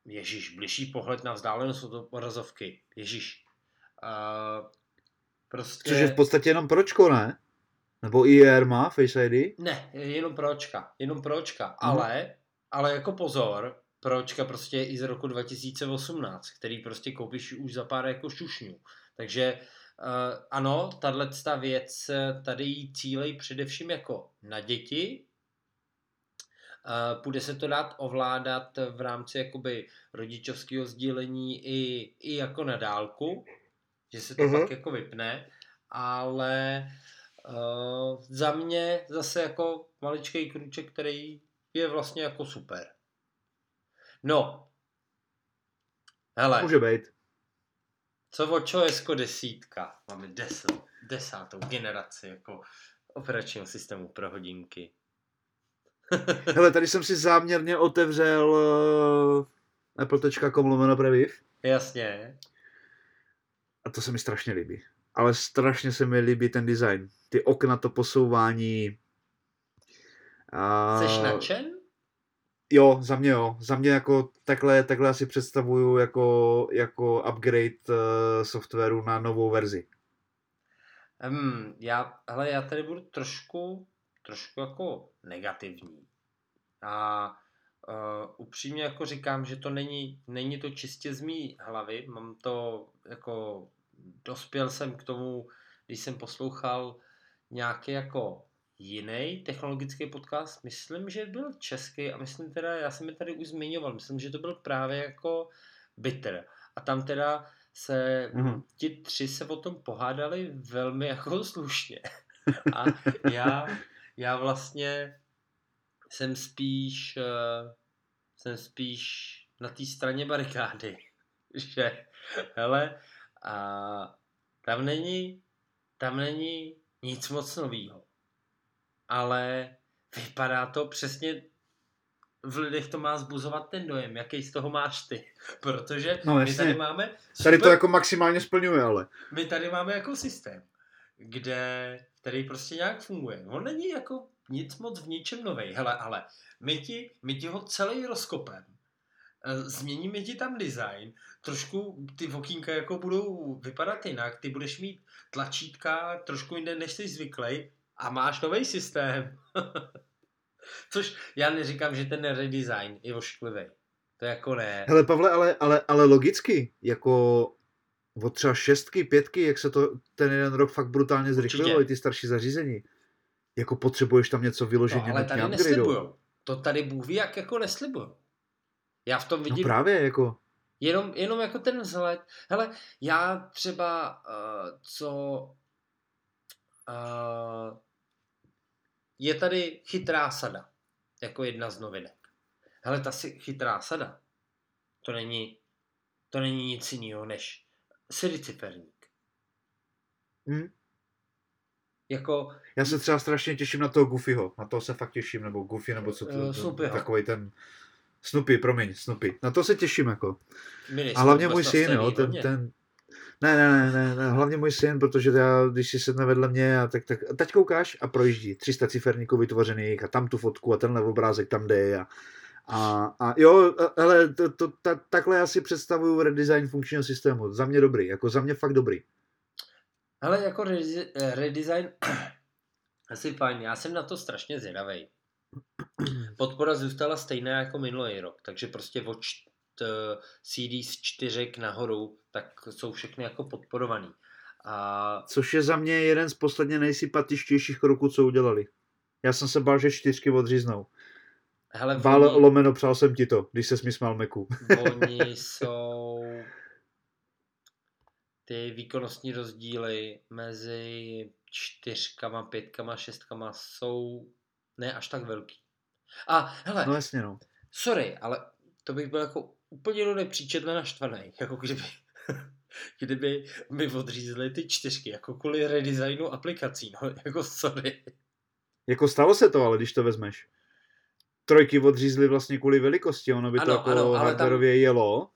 Ježíš, bližší pohled na vzdálenost od obrazovky. Ježíš. Uh, prostě... Což je v podstatě jenom pročko, ne? Nebo IR má Face ID? Ne, jenom pročka. Jenom pročka. Hmm. Ale, ale jako pozor, pročka prostě je i z roku 2018, který prostě koupíš už za pár jako šušňů. Takže uh, ano, tahle věc tady jí cílej především jako na děti, Uh, půjde se to dát ovládat v rámci jakoby rodičovského sdílení i, i jako na dálku, že se to uh-huh. pak jako vypne, ale uh, za mě zase jako maličký kruček, který je vlastně jako super. No. Hele. Může být. Co o jako desítka? Máme deset, desátou generaci jako operačního systému pro hodinky. Hele, tady jsem si záměrně otevřel uh, apple.com lomeno previv. Jasně. A to se mi strašně líbí. Ale strašně se mi líbí ten design. Ty okna, to posouvání. A... Jsi nadšen? Jo, za mě jo. Za mě jako takhle, takhle asi představuju jako, jako upgrade uh, softwaru na novou verzi. Um, já, hele, já tady budu trošku, trošku jako negativní. A uh, upřímně jako říkám, že to není, není to čistě z mý hlavy. Mám to jako, dospěl jsem k tomu, když jsem poslouchal nějaký jako jiný technologický podcast, myslím, že byl český a myslím teda, já jsem je tady už zmiňoval, myslím, že to byl právě jako Bitter. A tam teda se, mm-hmm. ti tři se o tom pohádali velmi jako slušně. A já, já vlastně jsem spíš, uh, jsem spíš na té straně barikády, že, hele, a tam není, tam není nic moc novýho ale vypadá to přesně v lidech to má zbuzovat ten dojem, jaký z toho máš ty. Protože no, my tady máme... Super, tady to jako maximálně splňuje, ale. My tady máme jako systém, kde, který prostě nějak funguje. On není jako nic moc v ničem novej. Hele, ale my ti, my ti ho celý rozkopem. Eh, změníme ti tam design, trošku ty okýnka jako budou vypadat jinak, ty budeš mít tlačítka trošku jinde, než jsi zvyklý, a máš nový systém. Což já neříkám, že ten redesign je ošklivý. To jako ne. Hele Pavle, ale, ale, ale logicky, jako od třeba šestky, pětky, jak se to ten jeden rok fakt brutálně zrychlilo, i ty starší zařízení. Jako potřebuješ tam něco vyložit, no, ale tady neslibujou. To tady Bůh ví, jak jako neslibují. Já v tom no vidím... No právě, jako... Jenom, jenom jako ten vzhled. Hele, já třeba, uh, co uh, je tady chytrá sada, jako jedna z novinek. Hele, ta si chytrá sada, to není, to není nic jiného než sediciferník. Hmm. Jako... Já se třeba strašně těším na toho Goofyho, na toho se fakt těším, nebo Goofy, nebo co to, uh, to takový ten Snoopy, promiň, Snoopy. Na to se těším, jako. A hlavně můj syn, jo, ten, ten, ne, ne, ne, ne, hlavně můj syn, protože já, když si sedne vedle mě, a tak, tak teď koukáš a projíždí 300 ciferníků vytvořených a tam tu fotku a tenhle obrázek tam jde a, a, a jo, ale to, to, ta, takhle já si představuju redesign funkčního systému. Za mě dobrý, jako za mě fakt dobrý. Ale jako redesign asi fajn, já jsem na to strašně zvědavý. Podpora zůstala stejná jako minulý rok, takže prostě od CD z čtyřek nahoru, tak jsou všechny jako podporovaný. A... Což je za mě jeden z posledně nejsympatičtějších kroků, co udělali. Já jsem se bál, že čtyřky odříznou. Hele, Bál oni... lomeno, přál jsem ti to, když se mi smál Meku. Oni jsou ty výkonnostní rozdíly mezi čtyřkama, pětkama, šestkama jsou ne až tak velký. A hele, no jasně no. Sorry, ale to bych byl jako úplně do nepříčetle naštvaný. Jako kdyby, kdyby mi odřízli ty čtyřky, jako kvůli redesignu aplikací, no, jako sorry. Jako stalo se to, ale když to vezmeš. Trojky odřízli vlastně kvůli velikosti, ono by ano, to jako ano, hardwareově tam... jelo.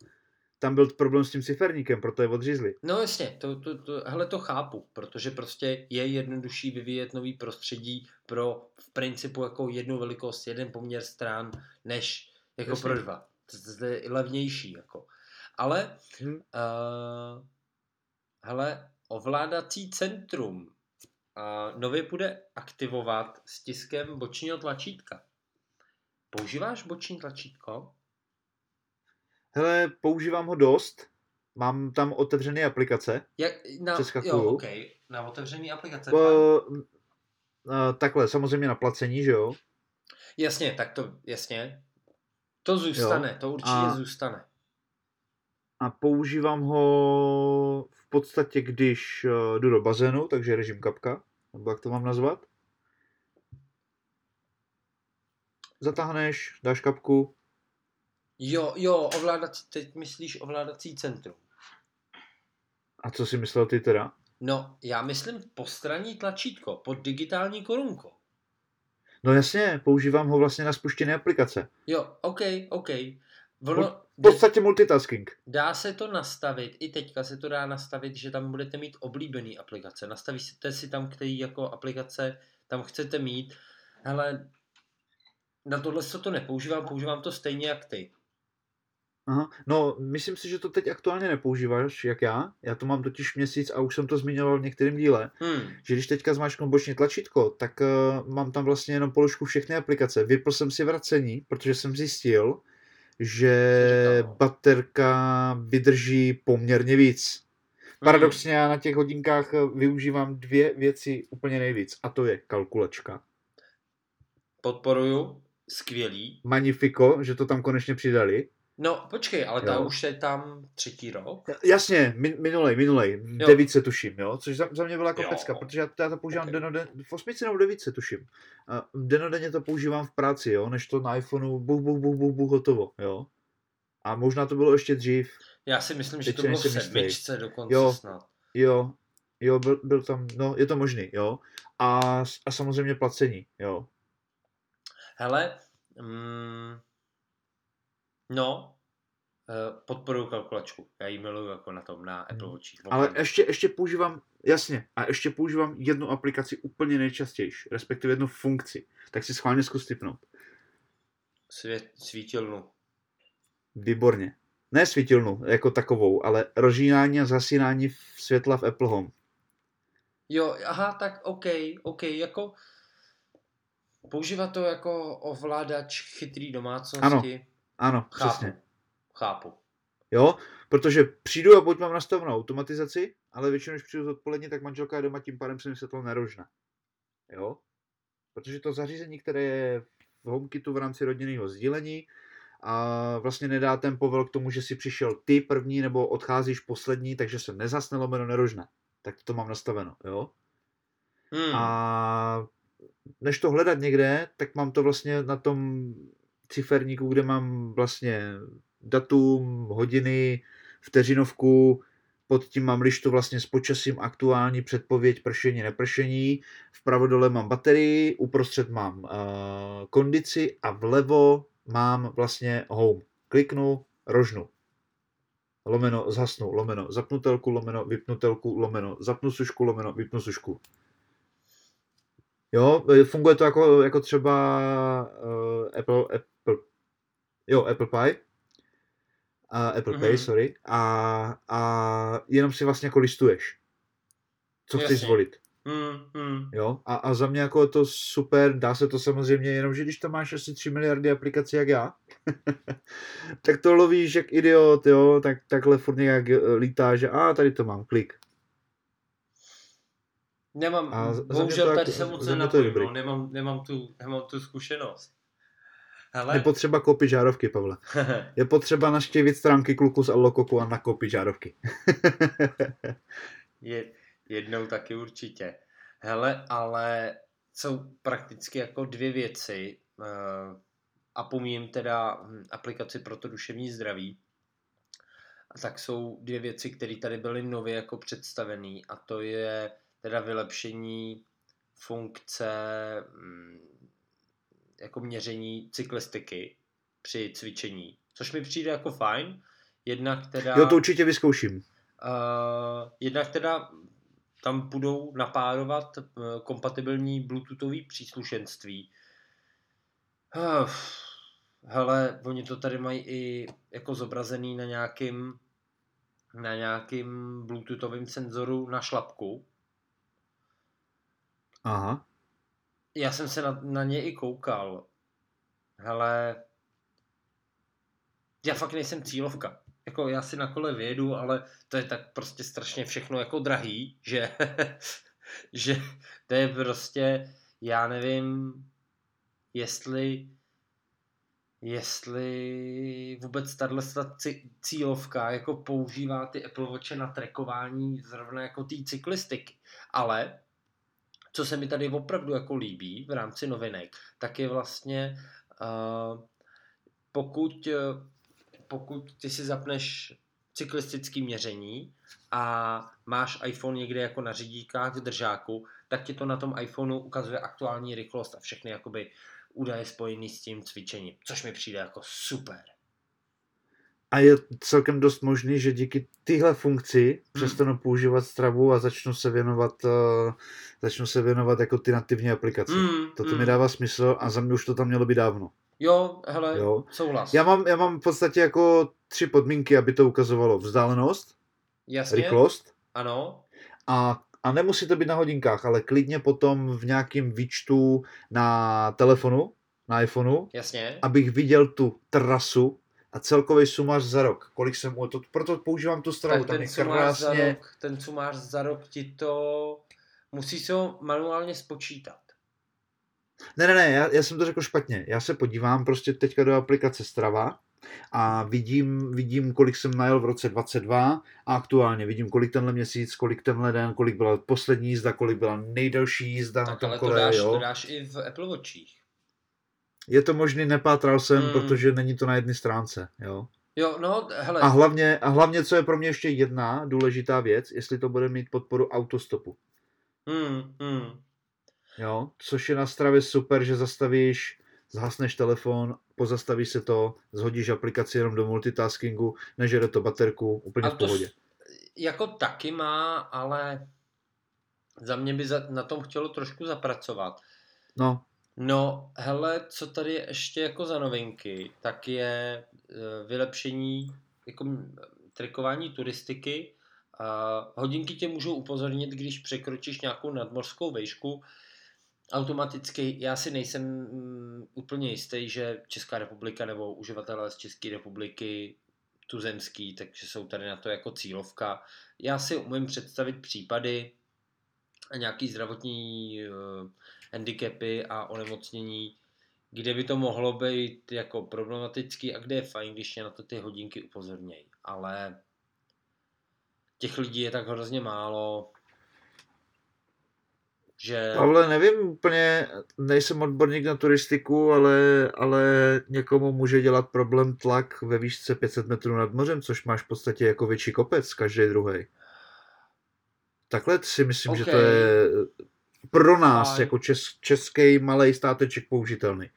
tam byl problém s tím ciferníkem, proto je odřízli. No jasně, to, to, to, hele to chápu, protože prostě je jednodušší vyvíjet nový prostředí pro v principu jako jednu velikost, jeden poměr stran, než jako jasně. pro dva. To, je levnější jako. Ale hmm. uh, hele, ovládací centrum uh, nově bude aktivovat stiskem bočního tlačítka. Používáš boční tlačítko? Hele, používám ho dost. Mám tam otevřené aplikace. Jak, na, jo, okay. na otevřené aplikace. Po, uh, takhle, samozřejmě na placení, že jo? Jasně, tak to, jasně. To zůstane, jo. to určitě a, zůstane. A používám ho v podstatě, když uh, jdu do bazénu, takže režim kapka, nebo jak to mám nazvat. Zatáhneš, dáš kapku, Jo, jo, ovládací, teď myslíš ovládací centrum. A co si myslel ty teda? No, já myslím postranní tlačítko pod digitální korunko. No jasně, používám ho vlastně na spuštěné aplikace. Jo, ok, ok. Ono, v podstatě multitasking. Dá se to nastavit, i teďka se to dá nastavit, že tam budete mít oblíbený aplikace. Nastavíte si tam, který jako aplikace tam chcete mít. Hele, na tohle se to nepoužívám, používám to stejně jak ty. Aha. No, myslím si, že to teď aktuálně nepoužíváš, jak já. Já to mám totiž měsíc a už jsem to zmiňoval v některém díle, hmm. že když teďka zmáčknu boční tlačítko, tak uh, mám tam vlastně jenom položku všechny aplikace. Vypl jsem si vracení, protože jsem zjistil, že baterka vydrží poměrně víc. Hmm. Paradoxně já na těch hodinkách eh, využívám dvě věci úplně nejvíc a to je kalkulačka. Podporuju, skvělý. Magnifico, že to tam konečně přidali. No, počkej, ale ta jo. už je tam třetí rok. Jasně, min, minulej, minulej, v devíce tuším, jo, což za, za mě byla jako pecka, protože já, já to používám okay. denoden, v osmici nebo devíce tuším. A denodenně to používám v práci, jo, než to na iPhoneu, buch, buch, buch, buch, buch, hotovo, jo. A možná to bylo ještě dřív. Já si myslím, že to bylo v sedmičce dokonce jo, snad. Jo, jo, byl, byl tam, no, je to možný, jo. A, a samozřejmě placení, jo. Hele, mm, No, eh, podporuju kalkulačku. Já ji miluju jako na tom, na Apple Watch. Ale ještě, ještě používám, jasně, a ještě používám jednu aplikaci úplně nejčastěji, respektive jednu funkci. Tak si schválně zkus typnout. Svět, svítilnu. Výborně. Ne svítilnu jako takovou, ale rozžínání a zasínání světla v Apple Home. Jo, aha, tak OK, OK, jako používat to jako ovládač chytrý domácnosti. Ano, ano, Chápu. přesně. Chápu. Jo, protože přijdu a buď mám nastavenou automatizaci, ale většinou, když přijdu odpoledně, tak manželka je doma, tím pádem se mi světlo nerožna. Jo? Protože to zařízení, které je v HomeKitu v rámci rodinného sdílení, a vlastně nedá ten povel k tomu, že si přišel ty první nebo odcházíš poslední, takže se nezasne lomeno nerožne. Tak to mám nastaveno, jo? Hmm. A než to hledat někde, tak mám to vlastně na tom ciferníku, kde mám vlastně datum, hodiny, vteřinovku, pod tím mám lištu vlastně s počasím aktuální předpověď pršení, nepršení, vpravo dole mám baterii, uprostřed mám uh, kondici a vlevo mám vlastně home. Kliknu, rožnu. Lomeno, zhasnu, lomeno, zapnutelku, lomeno, vypnutelku, lomeno, zapnu sušku, lomeno, vypnu sušku. Jo, funguje to jako, jako třeba uh, Apple, Apple, jo, Apple Pie, a Apple mm-hmm. Pay, sorry, a, a jenom si vlastně jako listuješ, co Jasně. chceš zvolit. Mm, mm. Jo, a, a za mě jako je to super, dá se to samozřejmě, jenom že když tam máš asi 3 miliardy aplikací jak já, tak to lovíš jak idiot, jo, tak takhle furt nějak lítá, že a tady to mám, klik. Nemám, a bohužel tady jako, se moc nenapojím, no, nemám, nemám, tu, nemám tu zkušenost. Hele. Je potřeba koupit žárovky, Pavle. Je potřeba naštěvit stránky kluku z Allokoku a nakoupit žárovky. Je, jednou taky určitě. Hele, ale jsou prakticky jako dvě věci uh, a pomím teda hm, aplikaci pro to duševní zdraví. A tak jsou dvě věci, které tady byly nově jako představené a to je teda vylepšení funkce mm, jako měření cyklistiky při cvičení, což mi přijde jako fajn. Jednak teda... Jo, to určitě vyzkouším. Uh, jednak teda tam budou napárovat uh, kompatibilní bluetoothové příslušenství. Uh, hele, oni to tady mají i jako zobrazený na nějakým na nějakým bluetoothovém senzoru na šlapku. Aha. Já jsem se na, na ně i koukal. Hele, já fakt nejsem cílovka. Jako já si na kole vědu, ale to je tak prostě strašně všechno jako drahý, že, že to je prostě, já nevím, jestli jestli vůbec tahle cílovka jako používá ty Apple Watche na trackování zrovna jako té cyklistiky. Ale co se mi tady opravdu jako líbí v rámci novinek, tak je vlastně uh, pokud, pokud ty si zapneš cyklistický měření a máš iPhone někde jako na řidíkách v držáku, tak ti to na tom iPhoneu ukazuje aktuální rychlost a všechny jakoby údaje spojený s tím cvičením, což mi přijde jako super. A je celkem dost možný, že díky tyhle funkci hmm. přestanu používat stravu a začnu se věnovat, uh, začnu se věnovat jako ty nativní aplikace. Hmm. Toto hmm. mi dává smysl a za mě už to tam mělo být dávno. Jo, hele, jo. souhlas. Já mám, já mám v podstatě jako tři podmínky, aby to ukazovalo. Vzdálenost, Jasně. rychlost ano. a a nemusí to být na hodinkách, ale klidně potom v nějakém výčtu na telefonu, na iPhoneu, Jasně. abych viděl tu trasu a celkový sumář za rok. Kolik jsem to, proto používám tu stravu. Tak ten sumář, krásně... za rok, ten sumář za rok ti to musí se ho manuálně spočítat. Ne, ne, ne, já, já jsem to řekl špatně. Já se podívám prostě teďka do aplikace Strava a vidím, vidím, kolik jsem najel v roce 22 a aktuálně vidím, kolik tenhle měsíc, kolik tenhle den, kolik byla poslední jízda, kolik byla nejdelší jízda tak na tom ale kole, to dáš, jo. to dáš i v Apple Watchích. Je to možný, nepátral jsem, hmm. protože není to na jedné stránce, jo. Jo, no, hele. A hlavně, a hlavně, co je pro mě ještě jedna důležitá věc, jestli to bude mít podporu autostopu. Hmm, hmm. Jo, což je na stravě super, že zastavíš, zhasneš telefon, pozastavíš se to, zhodíš aplikaci jenom do multitaskingu, nežere to baterku, úplně a v pohodě. Jako taky má, ale za mě by za, na tom chtělo trošku zapracovat. No. No, hele, co tady je ještě jako za novinky, tak je e, vylepšení jako trikování turistiky. Hodinky tě můžou upozornit, když překročíš nějakou nadmořskou vejšku, automaticky, já si nejsem mm, úplně jistý, že Česká republika nebo uživatelé z České republiky tuzemský, takže jsou tady na to jako cílovka. Já si umím představit případy a nějaký zdravotní uh, handicapy a onemocnění, kde by to mohlo být jako problematický a kde je fajn, když je na to ty hodinky upozornějí. Ale těch lidí je tak hrozně málo, že... Ale nevím úplně, nejsem odborník na turistiku, ale, ale někomu může dělat problém tlak ve výšce 500 metrů nad mořem, což máš v podstatě jako větší kopec, každý druhý. Takhle si myslím, okay. že to je pro nás Fajn. jako čes, český malý státeček použitelný.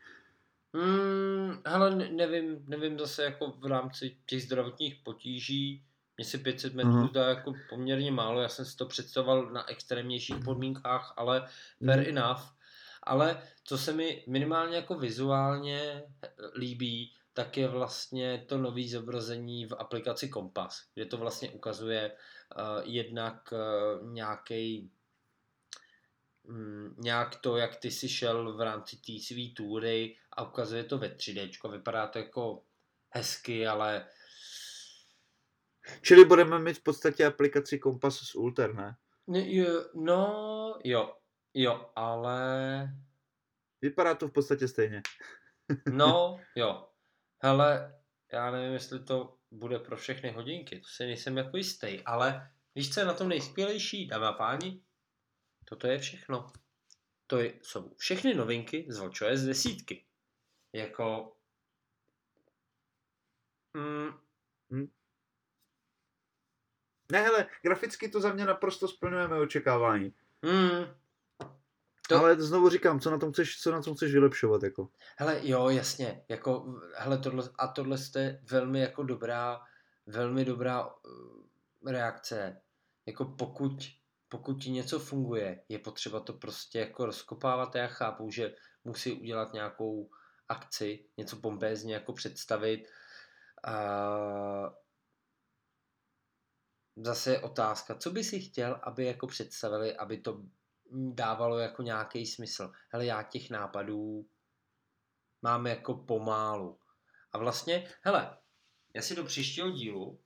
Hmm, hele, nevím, nevím zase jako v rámci těch zdravotních potíží, mně si 500 metrů uh-huh. dá jako poměrně málo, já jsem si to představoval na extrémnějších podmínkách, ale fair uh-huh. enough. Ale co se mi minimálně jako vizuálně líbí, tak je vlastně to nové zobrazení v aplikaci Kompas, kde to vlastně ukazuje uh, jednak uh, nějaký um, nějak to, jak ty si šel v rámci té své túry a ukazuje to ve 3D. Vypadá to jako hezky, ale Čili budeme mít v podstatě aplikaci Kompas s Ulter, ne? No, jo, jo, ale... Vypadá to v podstatě stejně. no, jo. Hele, já nevím, jestli to bude pro všechny hodinky, to si nejsem jako jistý, ale víš, co je na tom nejskvělejší, dámy a páni? Toto je všechno. To jsou všechny novinky z WatchOS desítky. Jako... Mm, hmm. Ne, hele, graficky to za mě naprosto splňujeme očekávání. Hmm. To... Ale znovu říkám, co na tom chceš, co na tom chceš vylepšovat, jako. Hele, jo, jasně, jako, hele, tohle, a tohle je velmi jako dobrá velmi dobrá uh, reakce. Jako pokud, pokud ti něco funguje, je potřeba to prostě jako rozkopávat. Já chápu, že musí udělat nějakou akci, něco pompézně jako představit. Uh, zase je otázka, co by si chtěl, aby jako představili, aby to dávalo jako nějaký smysl. Hele, já těch nápadů mám jako pomálu. A vlastně, hele, já si do příštího dílu,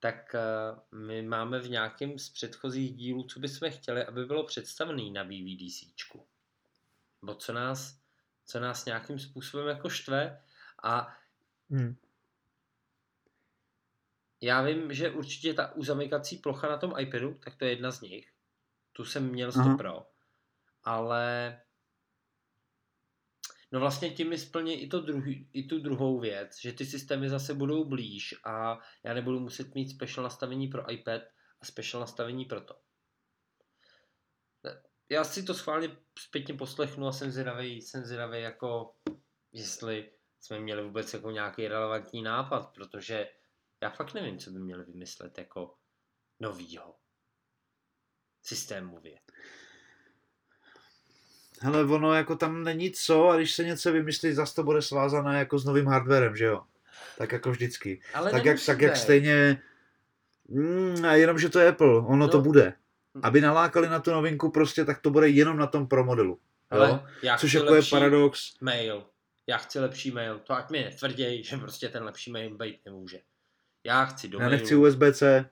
tak uh, my máme v nějakém z předchozích dílů, co bychom chtěli, aby bylo představený na VVDCčku. Bo co nás, co nás nějakým způsobem jako štve a hmm. já vím, že určitě ta uzamykací plocha na tom iPadu, tak to je jedna z nich. Tu jsem měl 100 Pro. Ale No vlastně tím mi splní i, to druhý, i tu druhou věc, že ty systémy zase budou blíž a já nebudu muset mít special nastavení pro iPad a special nastavení pro to. Já si to schválně zpětně poslechnu a jsem zvědavý, jsem zvědavý jako jestli jsme měli vůbec jako nějaký relevantní nápad, protože já fakt nevím, co by měli vymyslet jako novýho systémově. Hele, ono jako tam není co a když se něco vymyslí, zase to bude svázané jako s novým hardwarem, že jo? Tak jako vždycky. Ale tak, jak, tak jak stejně... Mm, a jenom, že to je Apple, ono no. to bude. Aby nalákali na tu novinku prostě, tak to bude jenom na tom Pro modelu. Ale já Což jako je paradox. Mail. Já chci lepší mail. To ať mi netvrděj, že prostě ten lepší mail být nemůže. Já chci do Já nechci USB-C.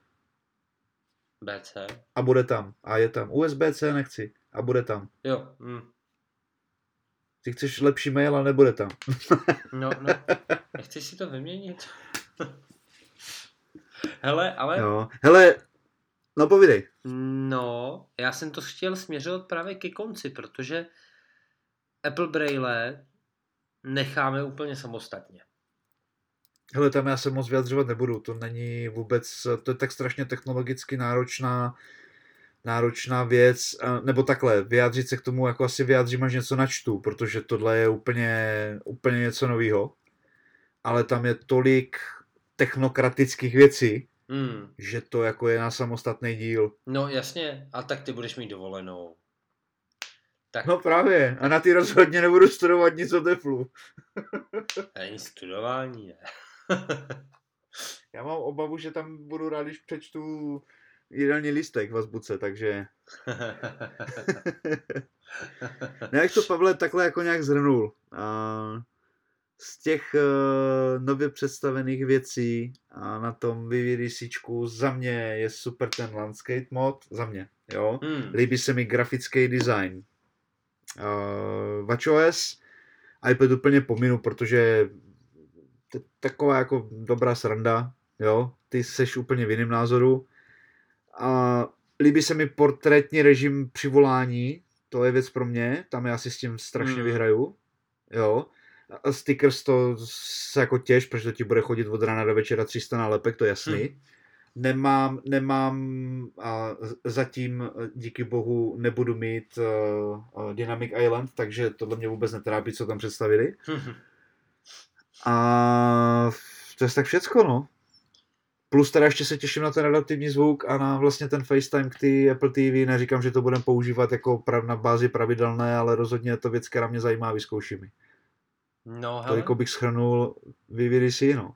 BC. A bude tam. A je tam. USB-C nechci. A bude tam. Jo. Mm. Ty chceš lepší mail a nebude tam. no, no. Nechceš si to vyměnit? Hele, ale... Jo. Hele, no povídej. No, já jsem to chtěl směřovat právě ke konci, protože Apple Braille necháme úplně samostatně. Hele, tam já se moc vyjadřovat nebudu, to není vůbec, to je tak strašně technologicky náročná náročná věc, nebo takhle, vyjádřit se k tomu, jako asi vyjádřím, až něco načtu, protože tohle je úplně, úplně něco nového. Ale tam je tolik technokratických věcí, hmm. že to jako je na samostatný díl. No jasně, a tak ty budeš mít dovolenou. Tak... No právě, a na ty rozhodně nebudu studovat nic o teflu. Ani studování, ne. Já mám obavu, že tam budu rád, když přečtu jídelní listek v azbuce, takže... ne, jak to Pavle takhle jako nějak zhrnul. Uh, z těch uh, nově představených věcí a na tom VVDCčku za mě je super ten landscape mod, za mě, jo. Hmm. Líbí se mi grafický design. Uh, WatchOS iPad úplně pominu, protože taková jako dobrá sranda, jo. Ty seš úplně v jiném názoru. A líbí se mi portrétní režim přivolání, to je věc pro mě, tam já si s tím strašně hmm. vyhraju, jo. A stickers to se jako těž, protože to ti bude chodit od rána do večera 300 nálepek, to je jasný. Hmm. Nemám, nemám a zatím díky bohu nebudu mít uh, Dynamic Island, takže tohle mě vůbec netrápí, co tam představili. Hmm. A to je tak všecko, no. Plus teda ještě se těším na ten relativní zvuk a na vlastně ten FaceTime k ty Apple TV. Neříkám, že to budeme používat jako na bázi pravidelné, ale rozhodně je to věc, která mě zajímá, vyzkouším ji. No, hele. Toliko bych schrnul si, no.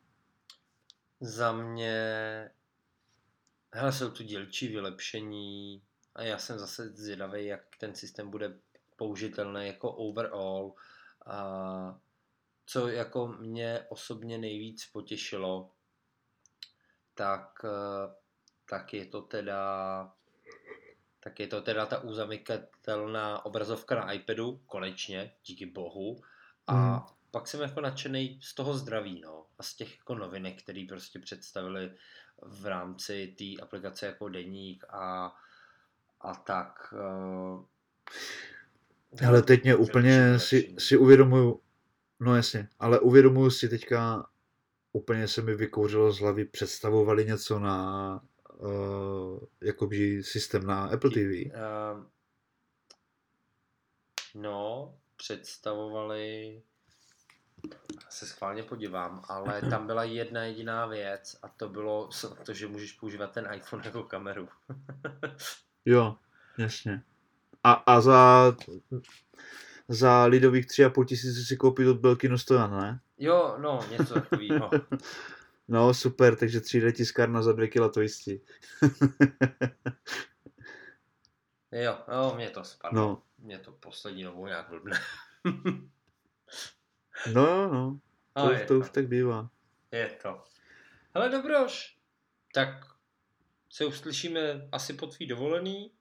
Za mě... Hele, jsou tu dílčí vylepšení a já jsem zase zvědavý, jak ten systém bude použitelný jako overall. A co jako mě osobně nejvíc potěšilo, tak, eh, tak je to teda tak je to teda ta uzamykatelná obrazovka na iPadu, konečně, díky bohu. A mm. pak jsem jako nadšený z toho zdraví, no. A z těch jako novinek, které prostě představili v rámci té aplikace jako deník a, a tak. Uh, ale teď mě úplně si, si uvědomuju, no jasně, ale uvědomuju si teďka, úplně se mi vykouřilo z hlavy, představovali něco na uh, jakoby systém na Apple TV. Uh, no, představovali se schválně podívám, ale tam byla jedna jediná věc a to bylo to, že můžeš používat ten iPhone jako kameru. jo, jasně. A, a za, za lidových tři a půl tisíce si koupit od Belkinu Stojan, ne? Jo, no, něco takového. no, super, takže 3D tiskárna za dvě kila to jistí. jo, jo, mě to spadlo. No. Mě to poslední dobou nějak blbne. no, no. To, no, to, to už tak bývá. Je to. Ale dobroš, tak se uslyšíme asi po tvý dovolený.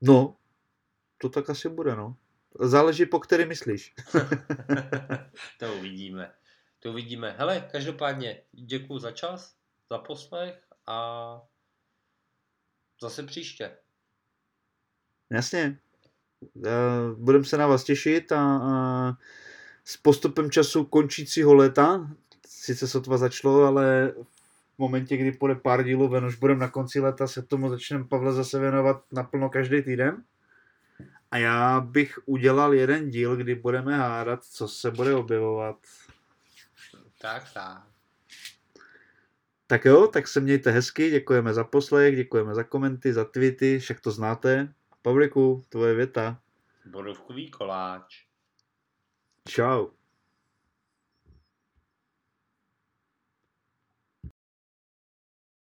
No, to tak asi bude, no. Záleží, po který myslíš. to uvidíme. To uvidíme. Hele, každopádně děkuji za čas, za poslech a zase příště. Jasně. Budeme se na vás těšit a, a s postupem času končícího léta, sice sotva začalo, ale v momentě, kdy půjde pár dílů ven, už budeme na konci léta, se tomu začneme Pavle zase věnovat naplno každý týden. A já bych udělal jeden díl, kdy budeme hádat, co se bude objevovat. Tak, tak. Tak jo, tak se mějte hezky, děkujeme za poslech, děkujeme za komenty, za tweety, však to znáte. Pavliku, tvoje věta. Bodovkový koláč. Čau.